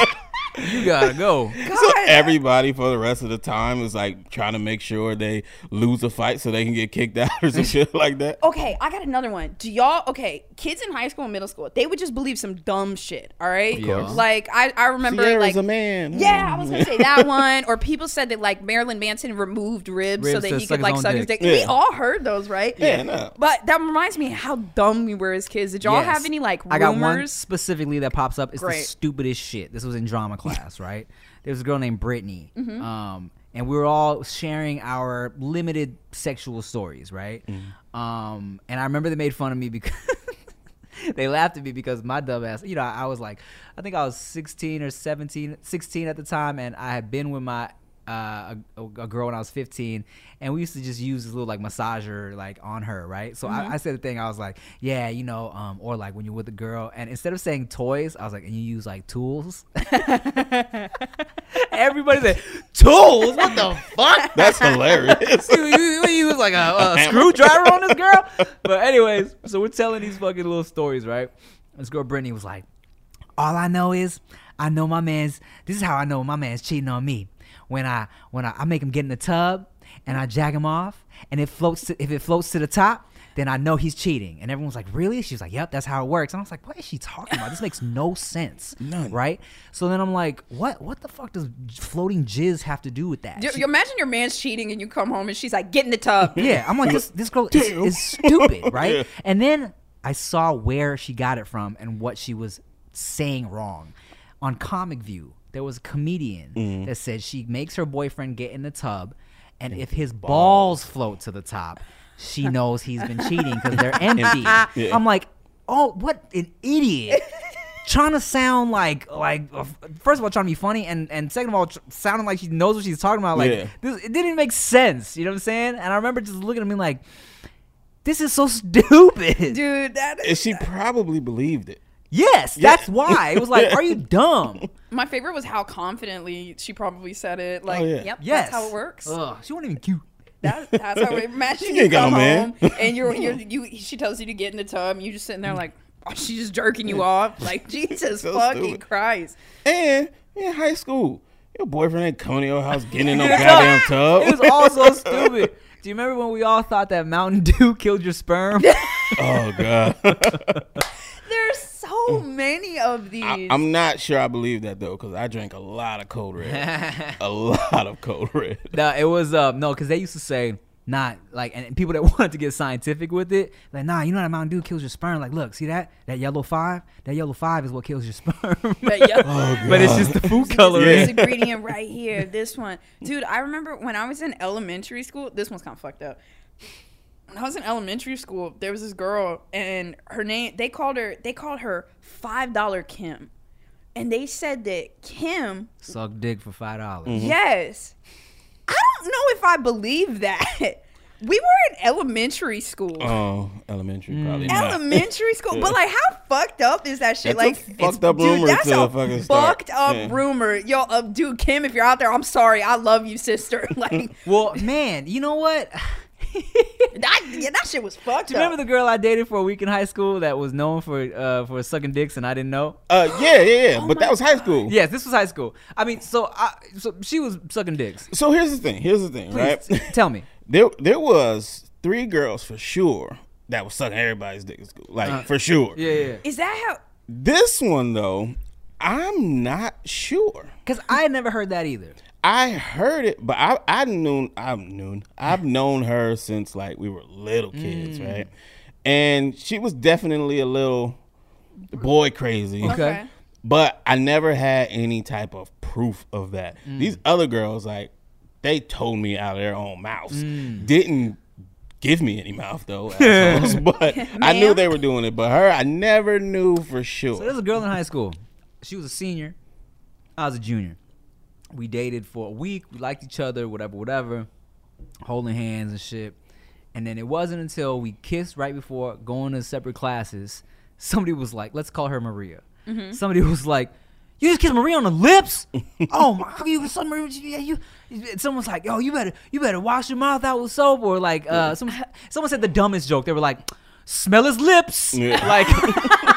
you gotta go. so everybody for the rest of the time is like trying to make sure they lose a fight so they can get kicked out or some shit like that. Okay, I got another one. Do y'all okay? Kids in high school and middle school, they would just believe some dumb shit. All right, course. like I, I remember Ciara's like a man. Yeah, I was gonna say that one. Or people said that like Marilyn Manson removed ribs, so that he could like suck his dick. dick. We all heard those, right? Yeah, no. But that reminds me how dumb we were as kids. Did y'all Yes. have any like rumors? I got one specifically that pops up. It's the stupidest shit. This was in drama class, right? There was a girl named Brittany, Mm-hmm. um, and we were all sharing our limited sexual stories, right? Um, and I remember they made fun of me because. they laughed at me because my dumb ass, you know, I was like, I think I was 16 or 17, 16 at the time, and I had been with my uh, a, a girl when I was 15, and we used to just use this little like massager like on her, right? So I, I said the thing, I was like, yeah, you know, um, or like when you're with a girl, and instead of saying toys, I was like, and you use like tools. Everybody said tools. What the fuck? That's hilarious. you, you, you use like a, a screwdriver on this girl. But anyways, so we're telling these fucking little stories, right? This girl Brittany was like, "All I know is I know my man's. This is how I know my man's cheating on me. When I when I, I make him get in the tub and I jag him off, and it floats. To, if it floats to the top." Then I know he's cheating, and everyone's like, "Really?" She's like, "Yep, that's how it works." And I was like, "What is she talking about? This makes no sense, None. right?" So then I'm like, "What? What the fuck does floating jizz have to do with that?" You, She- you imagine your man's cheating and you come home and she's like, "Get in the tub." yeah, I'm like this. This girl is, is stupid, right? And then I saw where she got it from and what she was saying wrong. On Comic View, there was a comedian that said she makes her boyfriend get in the tub, and if his balls. float to the top, she knows he's been cheating because they're empty. I'm like, oh, what an idiot. Trying to sound like like uh, first of all trying to be funny and and second of all tr- sounding like she knows what she's talking about like Yeah. this, it didn't make sense you know what I'm saying? And I remember just looking at me like this is so stupid. Dude, that And she probably believed it. yes that's why. It was like are you dumb my favorite was how confidently she probably said it. Oh, like, Oh, yeah. yep, yes that's how it works. Ugh, she wasn't even cute That, that's how it imagine She you ain't got come no man. home and you're, you're you she tells you to get in the tub and you just sitting there like oh, she's just jerking you off like Jesus So fucking stupid. Christ. And in high school, your boyfriend ain't coming to your house getting in no goddamn tub. it was all so stupid do you remember when we all thought that Mountain Dew killed your sperm oh god. There's so many of these. I, I'm not sure I believe that though, because I drank a lot of Code Red. a lot of Code Red. No, it was uh no, because they used to say not like and people that wanted to get scientific with it, like nah, you know that Mountain Dew kills your sperm. Like, look, see that that yellow five? That yellow five is what kills your sperm. But yeah. Oh, but it's just the food See, coloring. This ingredient right here, this one, dude. I remember when I was in elementary school. This one's kind of fucked up. When I was in elementary school, there was this girl, and her name they called her they called her Five Dollar Kim, and they said that Kim, Suck dick for five dollars. Mm-hmm. yes, I don't know if I believe that. We were in elementary school. Oh, elementary Mm. probably not. elementary school. But like, how fucked up is that shit? That's a like, fucked up rumor that's to a fucking start. fucked up Yeah. rumor. Yo, uh, dude, Kim, if you're out there, I'm sorry. I love you, sister. Like, Well, man, you know what? That, yeah, that shit was fucked Do you remember the girl I dated for a week in high school that was known for uh, for sucking dicks and I didn't know? Uh, yeah, yeah, yeah. Oh but that was high school. Yes, this was high school. I mean, so I, so she was sucking dicks. So here's the thing. Here's the thing, Please right? tell me. there, there was three girls for sure that was sucking everybody's dick in school, like for sure. Uh, Yeah, yeah. Is that how? This one though, I'm not sure. Because I had never heard that either. I heard it, but I I knew I've known I've known her since like we were little kids, Mm. right? And she was definitely a little boy crazy. Okay. But I never had any type of proof of that. Mm. These other girls, like, they told me out of their own mouths. Mm. Didn't give me any mouth though, assholes, but I knew they were doing it. But her, I never knew for sure. So there's a girl in high school. She was a senior. I was a junior. We dated for a week. We liked each other, whatever, whatever. Holding hands and shit. And then it wasn't until we kissed right before going to separate classes. Somebody was like, let's call her Maria. Somebody was like, you just kissed Maria on the lips? oh my! You was some Maria? Yeah, you. Someone's like, "Yo, you better, you better wash your mouth out with soap." Or like, uh, some, someone said the dumbest joke. They were like, "Smell his lips." Yeah. Like,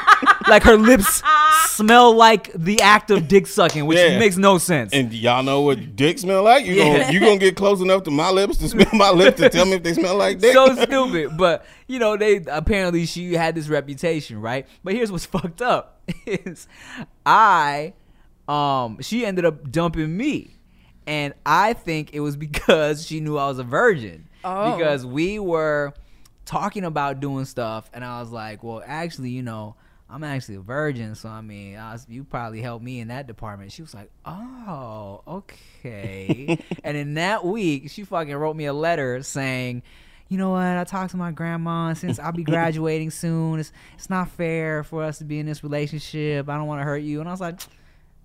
like her lips smell like the act of dick sucking, which Yeah. makes no sense. And y'all know what dick smell like? You Yeah. gonna you gonna get close enough to my lips to smell my lips to tell me if they smell like dick? so stupid. But you know, they apparently she had this reputation, right? But here's what's fucked up is I um she ended up dumping me. And I think it was because she knew I was a virgin. Oh. Because we were talking about doing stuff and I was like, Well, actually, you know, I'm actually a virgin, so I mean, I you probably helped me in that department. She was like, "Oh, okay." and in that week, she fucking wrote me a letter saying, "You know what? I talked to my grandma. Since I'll be graduating soon, it's it's not fair for us to be in this relationship. I don't want to hurt you." And I was like,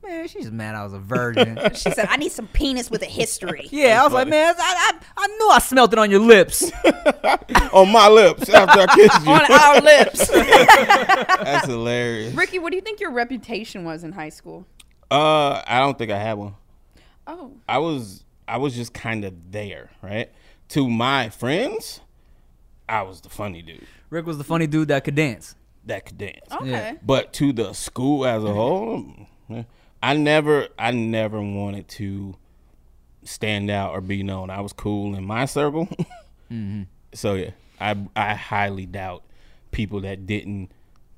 "Man, she's mad I was a virgin." She said, "I need some penis with a history." yeah, I was like, "Man, I, I I knew I smelt it on your lips." on my lips after I kissed you. on our lips. That's hilarious. Ricky, what do you think your reputation was in high school? Uh, I don't think I had one. Oh, I was I was just kind of there, right? To my friends, I was the funny dude Rick was the funny dude that could dance. that could dance. okay. Yeah. But to the school as a whole, I never I never wanted to stand out or be known. I was cool in my circle. So yeah, I I highly doubt people that didn't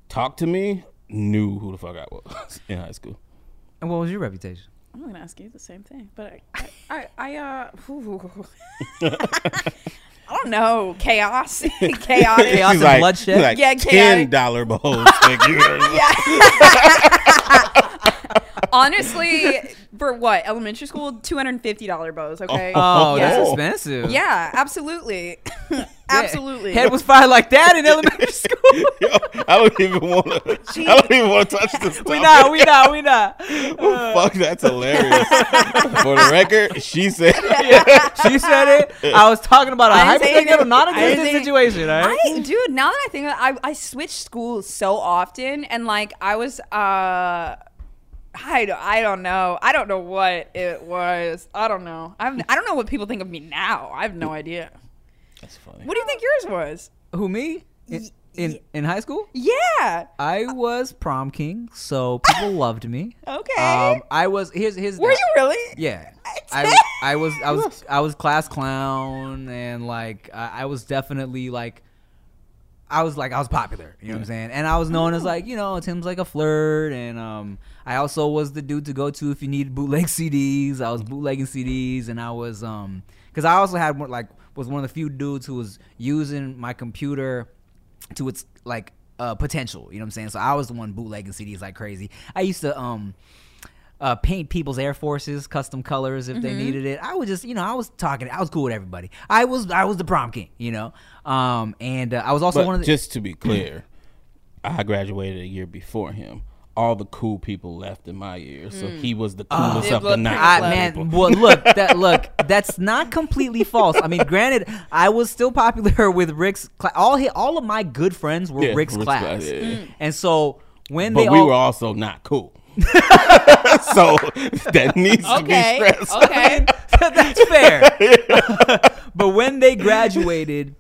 talk to me knew who the fuck I was in high school. And what was your reputation? I'm gonna ask you the same thing, but I, I, I, I uh, I don't know, chaos, chaotic. Chaos She's and bloodshed? she's like Yeah, ten chaotic. dollar bowls. figure. Honestly, for what elementary school, two hundred and fifty dollar bows. Okay. Oh, that's Oh. expensive. yeah, absolutely, absolutely. Head was fired like that in elementary school. Yo, I don't even want to. I don't even want to touch this. we not, we not, we not. Fuck, that's hilarious. For the record, she said. Yeah, she said it. I was talking about a hypothetical, anything. not I didn't existing say situation. All right? I, dude, now that I think of it, I, I switched schools so often, and like I was, uh, I don't, I don't know, I don't know what it was. I don't know. I'm, I don't know what people think of me now. I have no idea. That's funny. What do you think yours was? Who me? In, in in high school, Yeah. I was prom king, so people loved me. Okay. Um, I was here's here's Were you really? Yeah. I, I was I was I was class clown and like I, I was definitely like I was like I was popular, you know what I'm saying? And I was known as like, you know, Tim's like a flirt and um I also was the dude to go to if you needed bootleg CDs. I was bootlegging CDs and I was um cuz I also had one like was one of the few dudes who was using my computer to its like uh potential, you know what I'm saying? So I was the one bootlegging CDs like crazy. I used to um uh, paint people's Air Forces custom colors if they needed it. I was just, you know, I was talking. I was cool with everybody. I was, I was the prom king, you know. Um, and uh, I was also But one of the. just to be clear, I graduated a year before him. All the cool people left in my year, so mm. he was the ah. coolest It of the looked night. I, Club. man, well, look, that look, that's not completely false. I mean, granted, I was still popular with Rick's. Cla- all he, all of my good friends were Yeah, Rick's, Rick's class, class, yeah. and so when they. but they we all, were also not cool. so that needs to be Okay. stressed. Okay. That's fair. but when they graduated,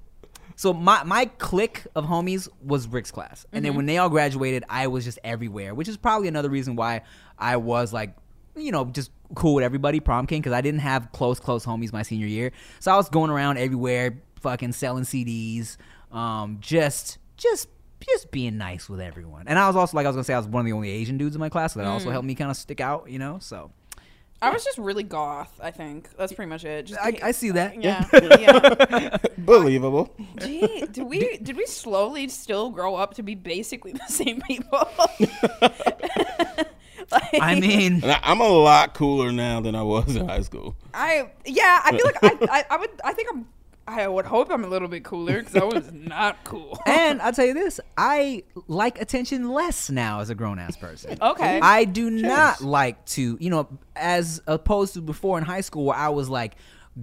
so my my clique of homies was Rick's class, and then when they all graduated, I was just everywhere, which is probably another reason why I was like, you know, just cool with everybody, prom king, because I didn't have close close homies my senior year, so I was going around everywhere, fucking selling CDs, um, just just just being nice with everyone, and I was also like I was gonna say I was one of the only Asian dudes in my class, so that also helped me kind of stick out, you know, so. I was just really goth. I think that's pretty much it. Just I, I see that. yeah, yeah. Believable. Gee, did we did we slowly still grow up to be basically the same people? Like, I mean, I- I'm a lot cooler now than I was in high school. I yeah, I feel like I, I, I would I think I'm I would hope I'm a little bit cooler because I was not cool. and I'll tell you this: I like attention less now as a grown ass person. Okay. I do not like to, you know, as opposed to before in high school where I was like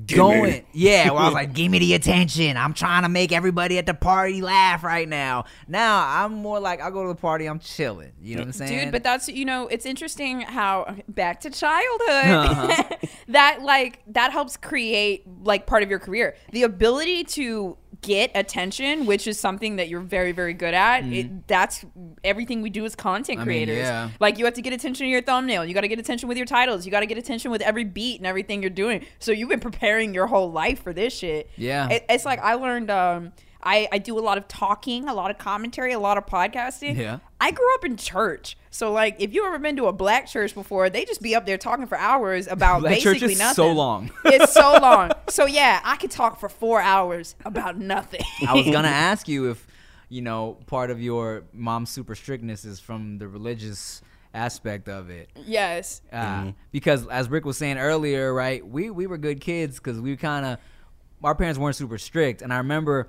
going, yeah, where I was like, give me the attention. I'm trying to make everybody at the party laugh right now. Now I'm more like, I go to the party, I'm chilling. You know what I'm saying? Dude, but that's you know, it's interesting how back to childhood Uh-huh. that like that helps create like part of your career. The ability to get attention, which is something that you're very very good at. It, that's everything we do as content Mm-hmm. I mean, creators. yeah. Like you have to get attention to your thumbnail. You got to get attention with your titles. You got to get attention with every beat and everything you're doing. So you've been preparing your whole life for this shit. Yeah. It, it's like I learned um I, I do a lot of talking, a lot of commentary, a lot of podcasting. Yeah. I grew up in church. So like if you ever been to a black church before, they just be up there talking for hours about Black church basically is nothing. so long. it's so long. So yeah, I could talk for four hours about nothing. I was gonna ask you if, you know, part of your mom's super strictness is from the religious aspect of it. yes. Uh, Because as Rick was saying earlier, right, we we were good kids because we kind of our parents weren't super strict, and I remember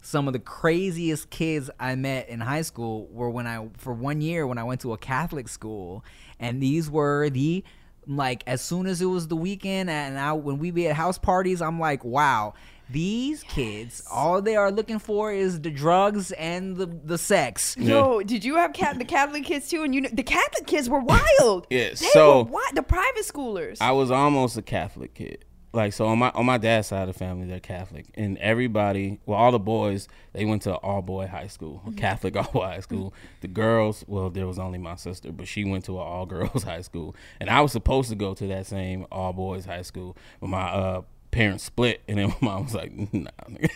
some of the craziest kids I met in high school were when I for one year when I went to a Catholic school, and these were the like as soon as it was the weekend and I when we be at house parties, I'm like, wow. These kids, all they are looking for is the drugs and the the sex. Yo, did you have cat- the Catholic kids too? And you know, the Catholic kids were wild. Yeah, they so- were wi- the private schoolers. I was almost a Catholic kid. Like so on my on my dad's side of the family, they're Catholic, and everybody, well, all the boys, they went to all boy high school, a Catholic all boy high school. The girls, well, there was only my sister, but she went to an all girls high school, and I was supposed to go to that same all boys high school, but my uh, parents split, and then my mom was like, "Nah."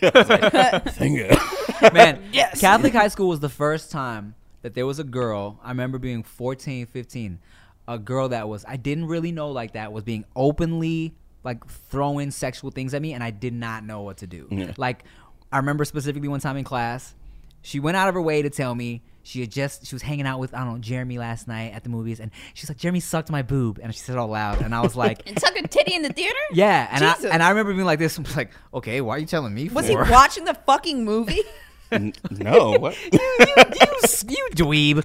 I was like, Man, Yes. Catholic high school was the first time that there was a girl. I remember being 14, 15. A girl that was I didn't really know like that was being openly like throwing sexual things at me, and I did not know what to do. Yeah. Like I remember specifically one time in class, she went out of her way to tell me she had just she was hanging out with I don't know Jeremy last night at the movies, and she's like Jeremy sucked my boob, and she said it all loud, and I was like. and took a titty in the theater. Yeah, and I and I remember being like this. I was like, okay, why are you telling me? Was he watching the fucking movie? N- no, what? you, you dweeb.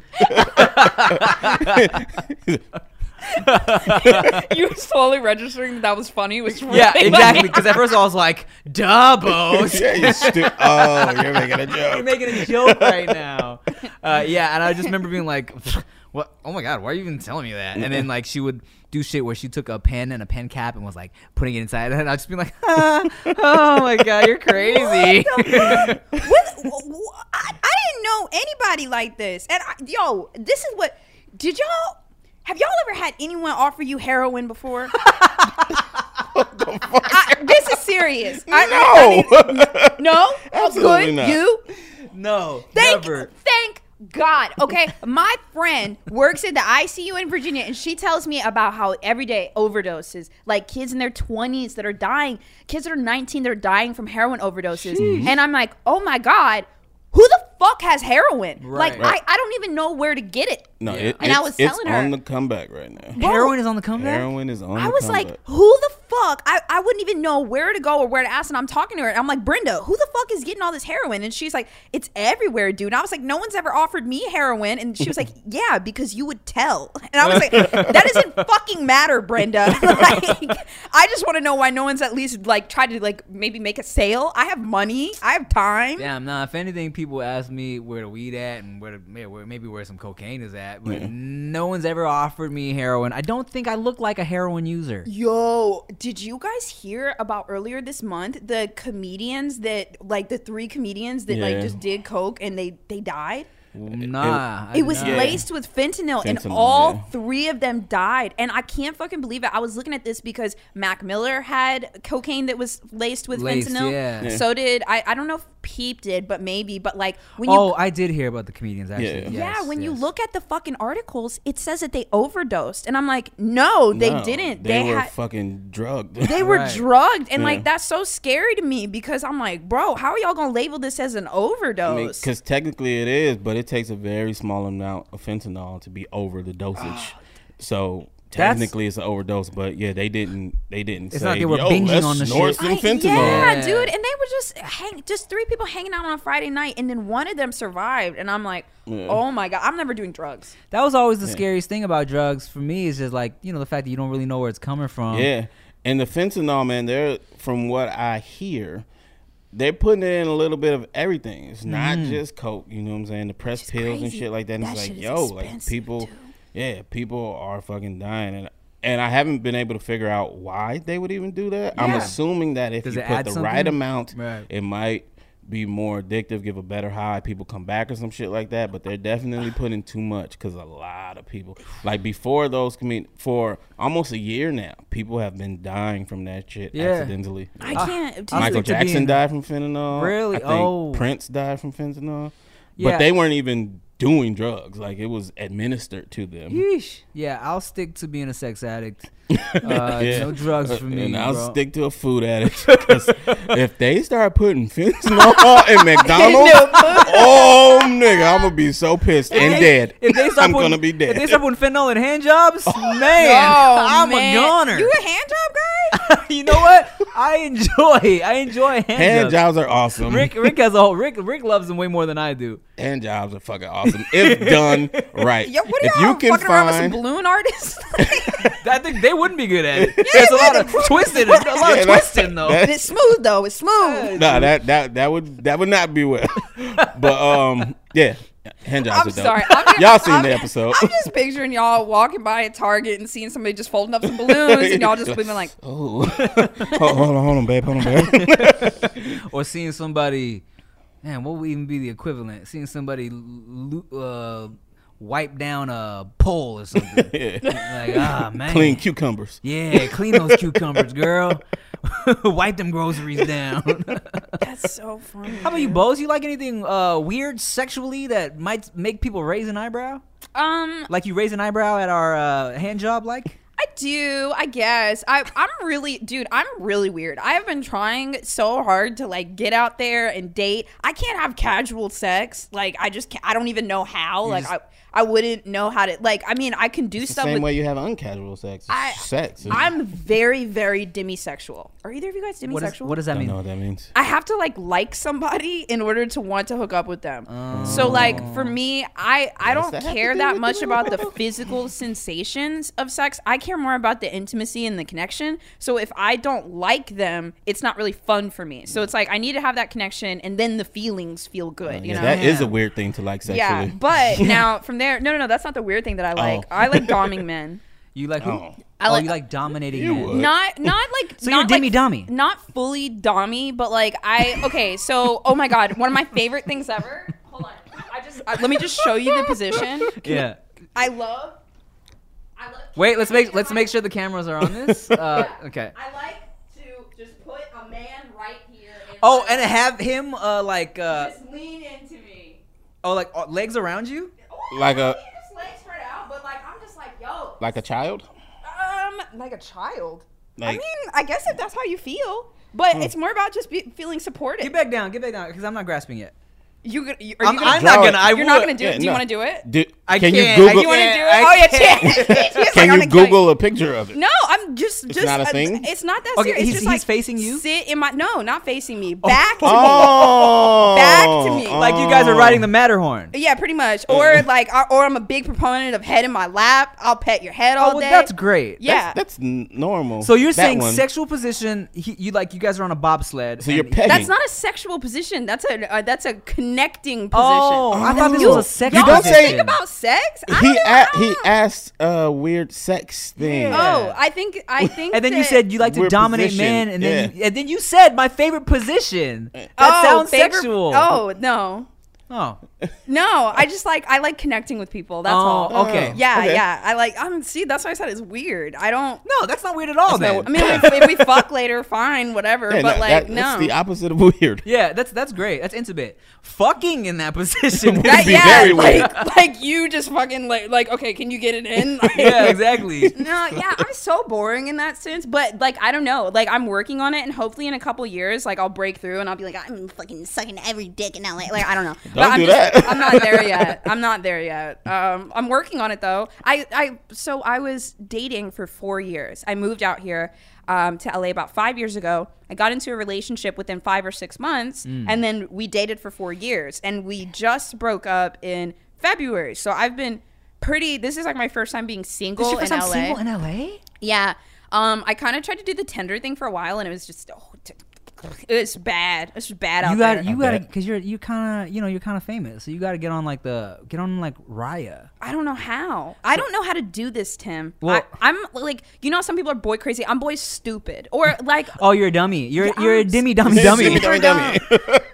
You were slowly registering that, that was funny. Which Yeah, exactly. Because at first I was like, "Dubbos." yeah, you stu- oh, you're making a joke. You're making a joke right now. Uh, yeah, and I just remember being like, "What? Oh my god, why are you even telling me that?" And then like she would do shit where she took a pen and a pen cap and was like putting it inside, and I'd just be like, ah, "Oh my god, you're crazy." What- wh- I, I didn't know anybody like this. And I, yo, this is what. Did y'all have y'all ever had anyone offer you heroin before? I, this is serious. I, I mean, no, Absolutely good. not. You no, thank never. thank God. Okay, my friend works at the ICU in Virginia, and she tells me about how every day overdoses, like kids in their twenties that are dying, kids that are nineteen that are dying from heroin overdoses, and I'm like, oh my God, who the fuck has heroin? Like, Right. I, I don't even know where to get it. No, Yeah. it, And I it's, was it's telling her- on the comeback right now. Bro, Heroin is on the comeback. Heroin is on. I the was like, who the fuck? I, I wouldn't even know where to go or where to ask. And I'm talking to her. And I'm like, Brenda, who the fuck is getting all this heroin? And she's like, it's everywhere, dude. And I was like, no one's ever offered me heroin. And she was like, yeah, because you would tell. And I was like, that doesn't fucking matter, Brenda. like, I just want to know why no one's at least like tried to like maybe make a sale. I have money. I have time. Damn, nah. If anything, people ask asked me where the weed at and where, the, maybe where maybe where some cocaine is at, but no one's ever offered me heroin. I don't think I look like a heroin user. Yo, did you guys hear about earlier this month the comedians that like the three comedians that like just did coke and they they died? Nah, I It was did laced with fentanyl, and all yeah. three of them died. And I can't fucking believe it. I was looking at this because Mac Miller had cocaine that was laced with Laced, fentanyl. yeah. Yeah. So did I. I don't know if Peep did, but maybe. But like when you Oh, I did hear about the comedians actually. Yeah. yeah, Yes, when you look at the fucking articles, it says that they overdosed, and I'm like, no, they No, didn't. They, They, were had. fucking drugged. They were Right. drugged, and Yeah. like that's so scary to me because I'm like, bro, how are y'all gonna label this as an overdose? Because technically it is, but it takes a very small amount of fentanyl to be over the dosage. Ah. so That's- technically it's an overdose, but yeah, they didn't. They didn't. It's say, not they were binging on the snort shit. Some I- yeah, Yeah. dude, and they were just hang, just three people hanging out on a Friday night, and then one of them survived, and I'm like, oh my god, I'm never doing drugs. That was always the scariest thing about drugs for me is just like you know the fact that you don't really know where it's coming from. Yeah, and the fentanyl, man. They're from what I hear, they're putting it in a little bit of everything. It's not mm. just coke. You know what I'm saying? The press pills and shit like that. And That it's like, is yo, like people, too. Yeah, people are fucking dying, and and I haven't been able to figure out why they would even do that. I'm assuming that if Does you put add the right amount, Right. it might be more addictive, give a better high, people come back or some shit like that. But they're definitely putting too much because a lot of people, like before those comedians, for almost a year now, people have been dying from that shit Yeah. accidentally. I can't. Uh, I Michael Jackson being- died from fentanyl. Really? I think Oh. Prince died from fentanyl. Yeah. But they weren't even doing drugs. Like it was administered to them. Yeesh. Yeah, I'll stick to being a sex addict. Uh, Yeah. No drugs for me. and I'll bro. stick to a food addict. 'cause if they start putting fentanyl in McDonald's, oh nigga, I'm gonna be so pissed and dead. If they start I'm putting, gonna be dead. If they start putting fentanyl in hand jobs, man, Oh, I'm man. a goner. You a hand job guy? you know what? I enjoy. I enjoy hand, Hand jobs. jobs are awesome. Rick, Rick has a whole. Rick, Rick loves them way more than I do. Hand jobs are fucking awesome if done right. Yo, what are if y'all you can fucking around with some find balloon artists? I think they wouldn't be good at it. There's a lot of twisting. A lot Yeah, of twisting though. that- it's smooth though. It's smooth. no, that that that would that would not be well. but um, yeah, hand jobs I'm are dope. sorry. I'm just, Y'all seen I'm, the episode? I'm just picturing y'all walking by a Target and seeing somebody just folding up some balloons, and y'all just being like, Oh, hold, hold on, hold on, babe, hold on, babe. or seeing somebody, man, what would even be the equivalent? Seeing somebody lo- uh, wipe down a pole or something. Yeah. like, ah, man. Clean cucumbers. Yeah, clean those cucumbers, girl. wipe them groceries down. "That's so funny." How about you, Boze? You like anything uh, weird sexually that might make people raise an eyebrow? Um, Like you raise an eyebrow at our uh, hand job, like? I do, I guess. I I'm really dude, I'm really weird. I have been trying so hard to like get out there and date. I can't have casual sex. Like I just can't, I don't even know how. like I I wouldn't know how to like I mean, I can do It's the stuff same with way you have uncasual sex. It's I- sex. I'm very very demisexual. Are either of you guys demisexual? What, is, what does that I don't mean? know what that means. I have to like like somebody in order to want to hook up with them. so like for oh. me, I I don't that care do that much about the physical sensations of sex. I care more about the intimacy and the connection. So if I don't like them, it's not really fun for me. So it's like I need to have that connection and then the feelings feel good, uh, you Yeah, know. that is a weird thing to like sexually. yeah, but now from there, no, no, no, that's not the weird thing that I like. Oh. I like doming men. You like who? Oh. I oh, like- you like dominating You men. would. not not like So you're not Demi like, Dommy. not fully dommy but like i okay so oh my god one of my favorite things ever hold on i just I, let me just show you the position Yeah. i love i love Wait, let's make let's make sure the cameras are on this. Uh, okay. i like to just put a man right here and Oh, and have him uh, like uh, just lean into me oh like uh, legs around you. Like a- legs spread out but like i'm just like yo Like a child? um like a child i mean i guess if that's how you feel but it's more about just be, feeling supported Get back down. Get back down because I'm not grasping it. You, gonna- you I'm, gonna I'm draw not gonna. I You're not gonna do it. Yeah, Do you no. want to do it? Do, I can can't. you I- Google? You want to Yeah, do I it? Oh yeah, can't. Chad. Like, you gonna kill Google a picture of it? No, I'm just just. not a uh, thing? It's not that Okay, serious. he's- it's just he's like facing you? Sit in my no, not facing me. Back to me. Oh, Back to me. Like you guys are riding the Matterhorn. Yeah, pretty much. Or like, or, or I'm a big proponent of head in my lap. I'll pet your head all Oh, well, day. that's great. Yeah. That's, that's normal. So you're That saying one. sexual position? He, you like you guys are on a bobsled. So you're petting. That's not a sexual position. That's a uh, that's a connecting position. Oh, I oh. thought this You- was a sex you don't say- think about sex. I He don't know. a- he asked a weird sex thing. Oh, I think I think. and then you said you like to dominate position, men, and then yeah. you, and then you said my favorite position. That oh, sounds favorite- sexual. Oh no, oh, no. I just like I like connecting with people. That's Oh, all. okay. Yeah, Okay. yeah. I like. I'm see. That's why I said it's weird. I don't. no, that's not weird at all. That's Then. what- I mean, if, if we fuck later, fine, whatever. Yeah, but no, like, that- no. that's the opposite of weird. yeah, that's that's great. That's intimate. Fucking in that position. Would That- be yeah, very weird. like, like you just fucking like, like, okay, can you get it in? Like, yeah, exactly. No, yeah, I'm so boring in that sense. But like, I don't know. Like, I'm working on it, and hopefully, in a couple years, like, I'll break through, and I'll be like, I'm fucking sucking every dick in LA. Like, I don't know. But I'm do just- that. I'm not there yet. I'm not there yet. Um, I'm working on it though. I, I, so I was dating for four years. I moved out here. Um, to LA about five years ago. I got into a relationship within five or six months, Mm. and then we dated for four years, and we just broke up in February. So I've been pretty. This is like my first time being single This is your in LA. single in LA? Yeah. Um, I kind of tried to do the Tinder thing for a while, and it was just oh, it's bad. It's just bad out You got there. you got to because you're you kind of you know you're kind of famous, so you got to get on like the get on like Raya. I don't know how. I don't know how to do this, Tim. Well- I, I'm like, you know, some people are boy crazy. I'm boy stupid, or like, Oh, you're a dummy. You're Yeah, you're a I'm dimmy s- dummy dummy. Dimmy dummy dummy.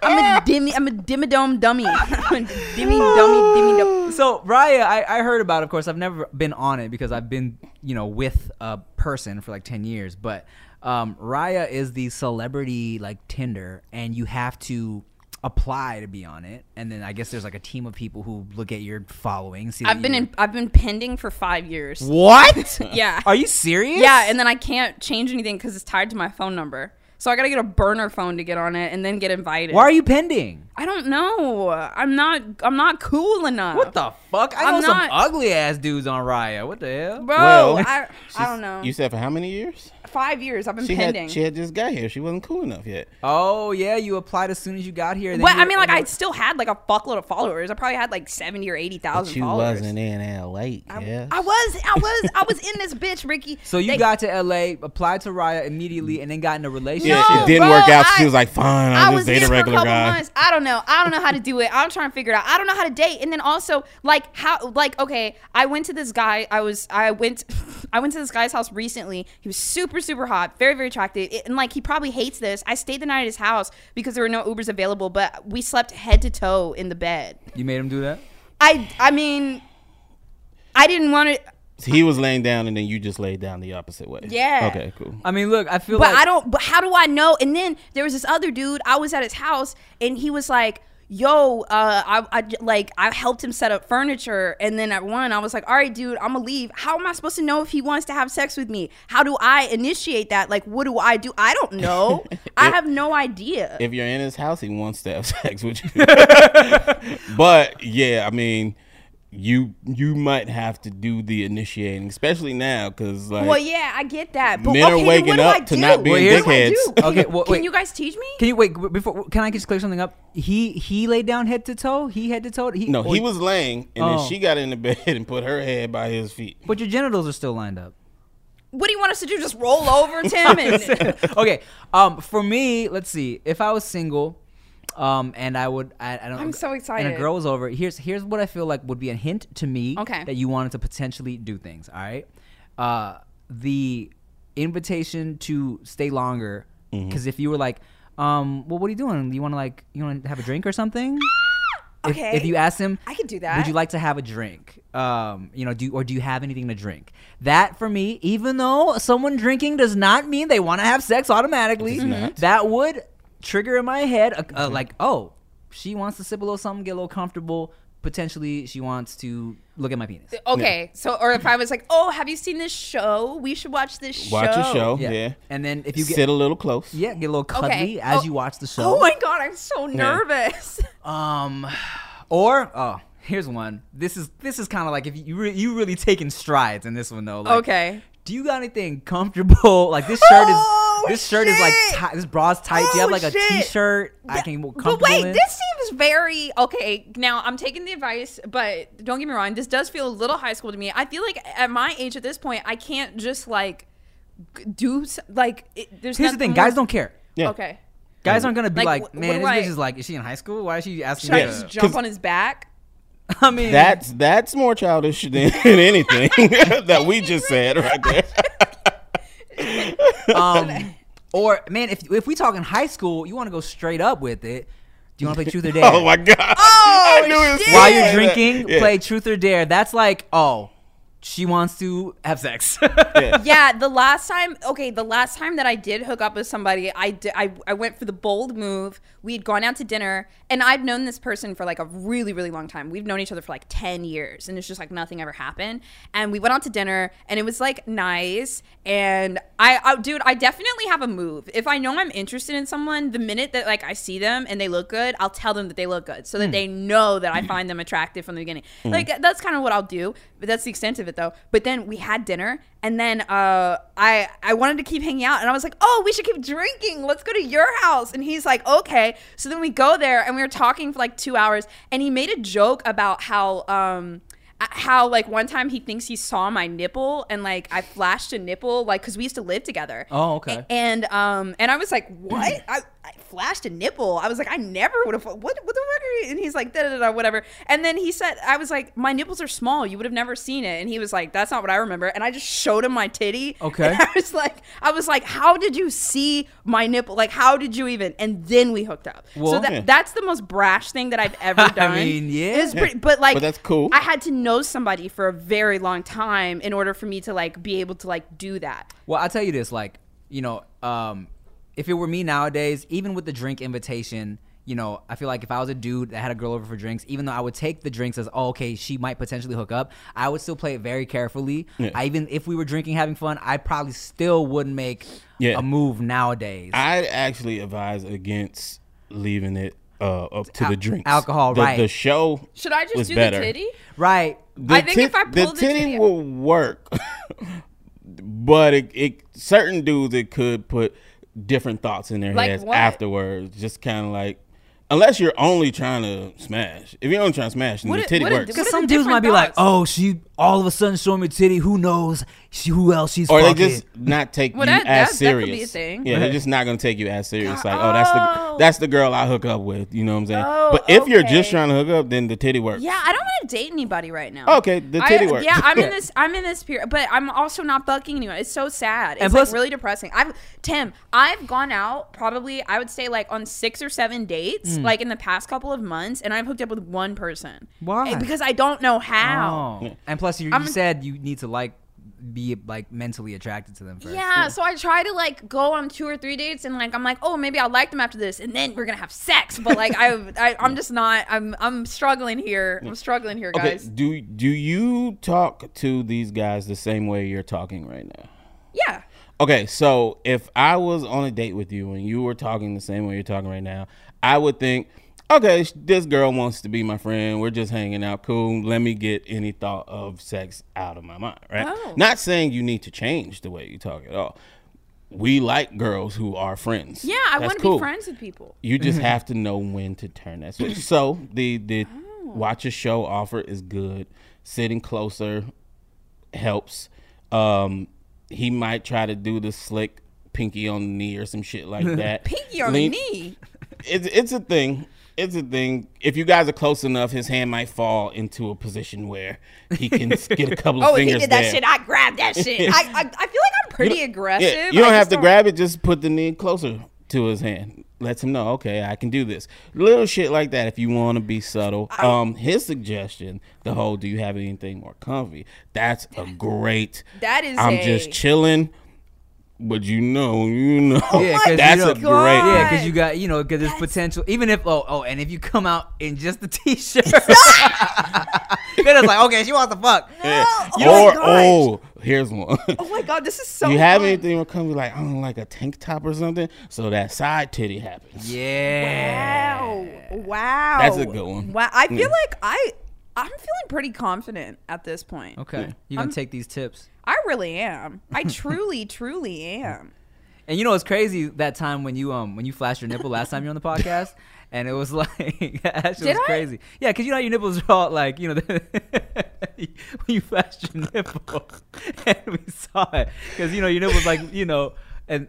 I'm a dimmy. I'm a dimmadome dummy. I'm a dimmy dummy dimmy dummy. So Raya, I, I heard about. It. Of course, I've never been on it because I've been you know with a person for like ten years. But um, Raya is the celebrity like Tinder, and you have to apply to be on it. And then I guess there's like a team of people who look at your following. See I've been in. I've been pending for five years. what? Yeah. Are you serious? Yeah, and then I can't change anything because it's tied to my phone number. So I gotta get a burner phone to get on it, and then get invited. Why are you pending? I don't know. I'm not. I'm not cool enough. What the fuck? I I'm know some ugly ass dudes on Raya. What the hell? bro? Well, I, I don't know. You said for how many years? Five years. I've been She pending. had she had just got here. She wasn't cool enough yet. Oh yeah, you applied as soon as you got here. then but I mean, like, and I still had like a fuckload of followers. I probably had like seventy or eighty thousand. But thousand you wasn't in LA. Yeah. I was. I was. I was in this bitch, Ricky. So you They- got to LA, applied to Raya immediately, and then got in a relationship. Yeah, No, it didn't bro, work out. so I- she was like, "Fine, I I'll was just date here a for a regular guy." months. I don't know. I don't know how to do it. I'm trying to figure it out. I don't know how to date. And then also, like, how, like, okay, I went to this guy. I was, I went, I went to this guy's house recently. He was super, super hot, very, very attractive, It- and like, he probably hates this. I stayed the night at his house because there were no Ubers available, but we slept head to toe in the bed. You made him do that. I, I mean, I didn't want to. So he was laying down, and then you just laid down the opposite way. Yeah. Okay, cool. I mean, look, I feel But like I don't. But how do I know? And then there was this other dude. I was at his house, and he was like, "Yo, uh, I, I j- like I helped him set up furniture." And then at one, I was like, "All right, dude, I'm gonna leave. How am I supposed to know if he wants to have sex with me? How do I initiate that? Like, what do I do? I don't know. I have no idea." If you're in his house, he wants to have sex with you. but yeah, I mean, you you might have to do the initiating, especially now, because like well, yeah, I get that. But Men are okay, then waking up to not being What do I dickheads. Okay, well, Can you guys teach me? Can you wait before? Can I just clear something up? He he laid down head to toe. He head to toe. He, no, he was laying, and Oh. then she got in the bed and put her head by his feet. But your genitals are still lined up. What do you want us to do? Just roll over, Tim? And, okay. Um, for me, let's see. If I was single, um, and I would, I, I don't. I'm so excited. And excited. a girl was over. Here's here's what I feel like would be a hint to me. Okay. That you wanted to potentially do things. All right. Uh, the invitation to stay longer. Mm-hmm. Because if you were like, um, well, what are you doing? You want to like, you want to have a drink or something? If, Okay. if you ask him, I could do that. Would you like to have a drink? Um, you know, do or do you have anything to drink? That for me, even though someone drinking does not mean they want to have sex automatically, Does not. that would trigger in my head uh, uh, a, a, like, oh, she wants to sip a little something, get a little comfortable. Potentially, she wants to look at my penis. Uh, okay, so or if I was like, "Oh, have you seen this show? We should watch this show." Watch a show, yeah. And then if you get Sit a little close. yeah, get a little cuddly Okay. as Oh. you watch the show. Oh my god, I'm so nervous. Um, or oh, here's one. This is this is kind of like if you re- you really taking strides in this one though. Like, okay. Do you got anything comfortable? Like this shirt is Oh, this shirt is like shit. ti- this bra's tight. Do you have Oh, like a shit. t-shirt I can more But wait, in? this seems very okay. Now I'm taking the advice, but don't get me wrong. This does feel a little high school to me. I feel like at my age at this point, I can't just like do like. It, there's Here's the thing, more- guys don't care. Yeah. Okay. Guys aren't gonna be Like, like, man, this do bitch is like, is she in high school? Why is she asking Should me? I just jump on his back? I mean, That's that's more childish than anything that we just said right there. um, or man, if if we talking high school, you want to go straight up with it. Do you want to play truth or dare? Oh my god! Oh, I knew it was. While you're drinking, Yeah. play truth or dare. That's like, oh, she wants to have sex. yeah, the last time, okay, the last time that I did hook up with somebody, I, did, I I went for the bold move. We'd gone out to dinner, and I've known this person for like a really, really long time. We've known each other for like 10 years, and it's just like nothing ever happened. And we went out to dinner, and it was like nice. And I, I dude, I definitely have a move. If I know I'm interested in someone, the minute that like I see them and they look good, I'll tell them that they look good so that hmm. they know that I find them attractive from the beginning. Hmm. Like that's kind of what I'll do, but that's the extent of it though. But then we had dinner and then uh, I I wanted to keep hanging out and I was like, "Oh, we should keep drinking. Let's go to your house." And he's like, "Okay." So then we go there and we were talking for like 2 hours and he made a joke about how um how like one time he thinks he saw my nipple and like I flashed a nipple like cuz we used to live together. Oh, okay. And um and I was like, "What?" I, I flashed a nipple. I was like, "I never would have what what the fuck are you?" And he's like, "Da da da whatever." And then he said I was like, "My nipples are small. You would have never seen it." And he was like, "That's not what I remember." And I just showed him my titty. Okay. And I was like I was like, "How did you see my nipple? Like how did you even?" And then we hooked up. so Well- that Yeah. that's the most brash thing that I've ever done. I mean, yeah. Pretty, but like But that's cool. I had to know somebody for a very long time in order for me to like be able to like do that. Well, I'll tell you this, like, you know, um, if it were me nowadays, even with the drink invitation, you know, I feel like if I was a dude that had a girl over for drinks, even though I would take the drinks as, oh, okay, she might potentially hook up, I would still play it very carefully. Yeah. I even if we were drinking, having fun, I probably still wouldn't make Yeah. a move nowadays. I actually advise against leaving it uh, up to Al- the drinks. alcohol, the, right. The show Should I just was do better. the titty? right. The I think if I the pulled the titty titty- will work, but it, it certain dudes it could put different thoughts in their Like heads what? afterwards. Just kind of like, unless you're only trying to smash. If you're only trying to smash, then What the it- titty what works. Because some dudes might different be like, oh, she all of a sudden showing me titty. Who knows? She, who else she's or they just not take Well, you that- as that- that could serious. be a thing. Yeah, they're just not gonna take you as serious. God, Like, oh, that's the oh. that's the girl I hook up with. You know what I'm saying? Oh, but if you're just trying to hook up, then the titty works. Yeah, I don't want to date anybody right now. Okay, the titty I, works. Yeah, I'm in this. I'm in this period, but I'm also not fucking anyone. It's so sad. It's And plus- like really depressing. I've Tim. I've gone out probably. I would say like on six or seven dates, mm. like in the past couple of months, and I've hooked up with one person. Why? Because I don't know how. Oh. And plus, you, you said you need to like be like mentally attracted to them first. Yeah, so I try to like go on two or three dates and like I'm like, oh, maybe I'll like them after this, and then we're gonna have sex. But like I, I I'm just not. I'm I'm struggling here. I'm struggling here, Okay, guys. do do you talk to these guys the same way you're talking right now? Yeah. Okay, so if I was on a date with you and you were talking the same way you're talking right now, I would think, okay, this girl wants to be my friend. We're just hanging out. Cool. Let me get any thought of sex out of my mind, right? Oh. Not saying you need to change the way you talk at all. We like girls who are friends. Yeah, I want to cool. be friends with people. You just have to know when to turn that switch. So the the Oh. watch a show offer is good. Sitting closer helps. Um, he might try to do the slick pinky on the knee or some shit like that. Pinky on Lean- the knee. It's it's a thing. It's a thing. If you guys are close enough, his hand might fall into a position where he can get a couple of Oh, he did that there. shit. I grabbed that shit. I, I, I feel like I'm pretty aggressive. Yeah, you don't I have to grab it. Just put the knee closer to his hand. Lets him know, okay, I can do this. Little shit like that. If you want to be subtle. um, his suggestion, the whole, do you have anything more comfy? That's a great. That is I'm a- just chilling, but you know, you know. Yeah, 'cause you that's know- a great. God. Yeah, because you got you know because there's potential. Even if oh oh, and if you come out in just a t-shirt, then it's like okay, she wants to fuck. Yeah. Oh or oh, here's one. Oh my god, this is so. you have fun. anything more comfy, like I don't know, like a tank top or something, so that side titty happens. Yeah. Wow! Wow! That's a good one. Wow! I feel Yeah. like I, I'm feeling pretty confident at this point. Okay, you gonna take these tips. I really am. I truly, truly am. And you know what's crazy? That time when you um when you flashed your nipple last time you were on the podcast, and it was like that shit was I? crazy. Yeah, because you know how your nipples are all like you know when you flashed your nipple, and we saw it because you know your nipples like you know and.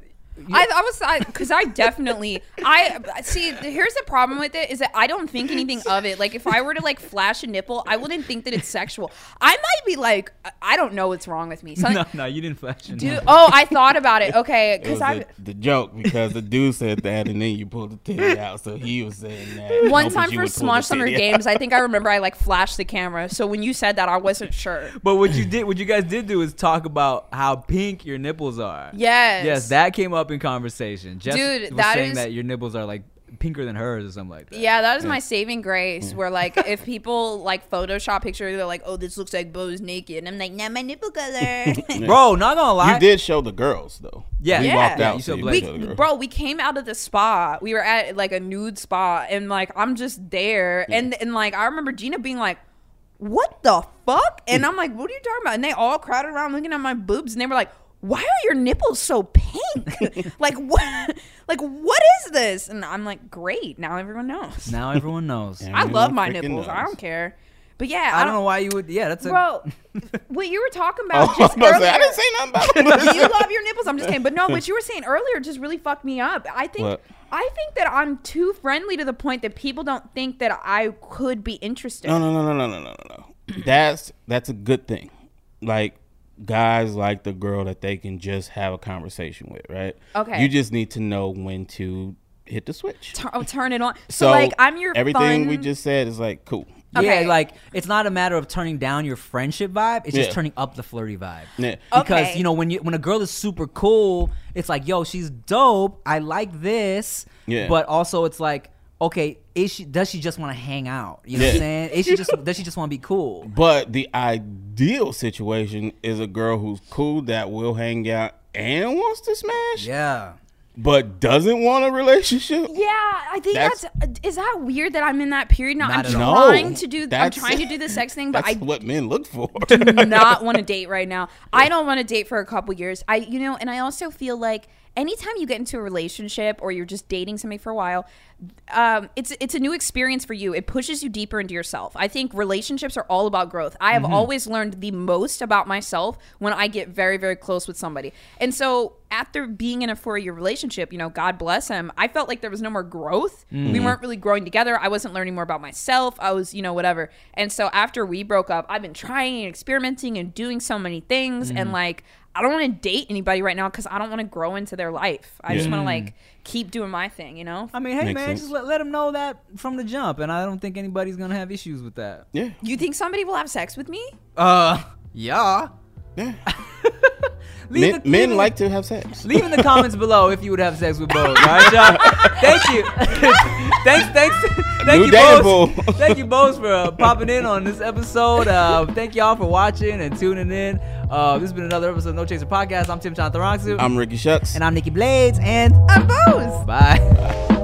I, I was because I, definitely I see. Here's the problem with it is that I don't think anything of it. Like if I were to like flash a nipple, I wouldn't think that it's sexual. I might be like, I don't know what's wrong with me. Something, no, no, you didn't flash it. Dude, oh, I thought about it. Okay, because I the, the joke because the dude said that and then you pulled the titty out, so he was saying that. one time for would pull Smosh Summer. Games, I think I remember I like flashed the camera. So when you said that, I wasn't sure. But what you did, what you guys did do is talk about how pink your nipples are. Yes. Yes, that came up in conversation. Jess Dude, was that saying is- that your nipples are like pinker than hers or something like that. Yeah, that is my saving grace. Where like if people like Photoshop picture, they're like, "Oh, this looks like Boze naked," and I'm like, "Nah, my nipple color." Bro, not gonna lie. You did show the girls though. Yeah. we Yeah. walked Yeah, out. you so you Blake. showed the we, bro, we came out of the spa. We were at like a nude spa, and like I'm just there, and and like I remember Gina being like, "What the fuck?" And I'm like, "What are you talking about?" And they all crowded around looking at my boobs, and they were like, why are your nipples so pink? like what? Like what is this? And I'm like, great. Now everyone knows. Now everyone knows. I love my nipples. Knows. I don't care. But yeah, I, I don't, don't, know why you would. Yeah, that's bro. What you were talking oh, about oh, just I earlier. Say, I didn't say nothing about them. you love your nipples. I'm just kidding. But no, what you were saying earlier just really fucked me up. I think what? I think that I'm too friendly to the point that people don't think that I could be interested. No, no, no, no, no, no, no, no. that's that's a good thing. Like guys like the girl that they can just have a conversation with, right? Okay. You just need to know when to hit the switch. Tur- oh, turn it on. So, like I'm your everything fun, we just said is like cool. Okay. Yeah, like it's not a matter of turning down your friendship vibe. It's just Yeah. turning up the flirty vibe. Yeah. Because Okay. you know when you when a girl is super cool, it's like yo, she's dope. I like this. Yeah. But also it's like okay, is she does she just want to hang out? You know what I'm saying? Is she just does she just want to be cool? But the ideal situation is a girl who's cool that will hang out and wants to smash, Yeah. but doesn't want a relationship. Yeah, I think that's, That's- is that weird that I'm in that period now. I'm trying No, to do I'm that's- trying to do the sex thing, but That's I what men look for. do not want to date right now. I don't want to date for a couple years. I, you know, and I also feel like anytime you get into a relationship or you're just dating somebody for a while, um, it's it's a new experience for you. It pushes you deeper into yourself. I think relationships are all about growth. I have mm-hmm. always learned the most about myself when I get very very close with somebody. And so after being in a four year relationship, you know, God bless him, I felt like there was no more growth. We mm-hmm. weren't really growing together. I wasn't learning more about myself. I was, you know, whatever. And so after we broke up, I've been trying and experimenting and doing so many things. And mm-hmm. like, I don't want to date anybody right now because I don't want to grow into their life. I just want to like keep doing my thing, you know? I mean, hey Makes man, sense. just let, let them know that from the jump, and I don't think anybody's gonna have issues with that. yeah, You think somebody will have sex with me? Uh, yeah. Yeah. Men, the- men like to have sex. Leave in the comments below if you would have sex with Bo. All right, y'all. Thank you. thanks, thanks, thank New you, pool. thank you, Boze, for uh, popping in on this episode. Uh, thank y'all for watching and tuning in. Uh, this has been another episode of No Chaser Podcast. I'm Tim John Chantarangsu. I'm Ricky Shucks. and I'm Nikki Blades. And I'm Boze. bye.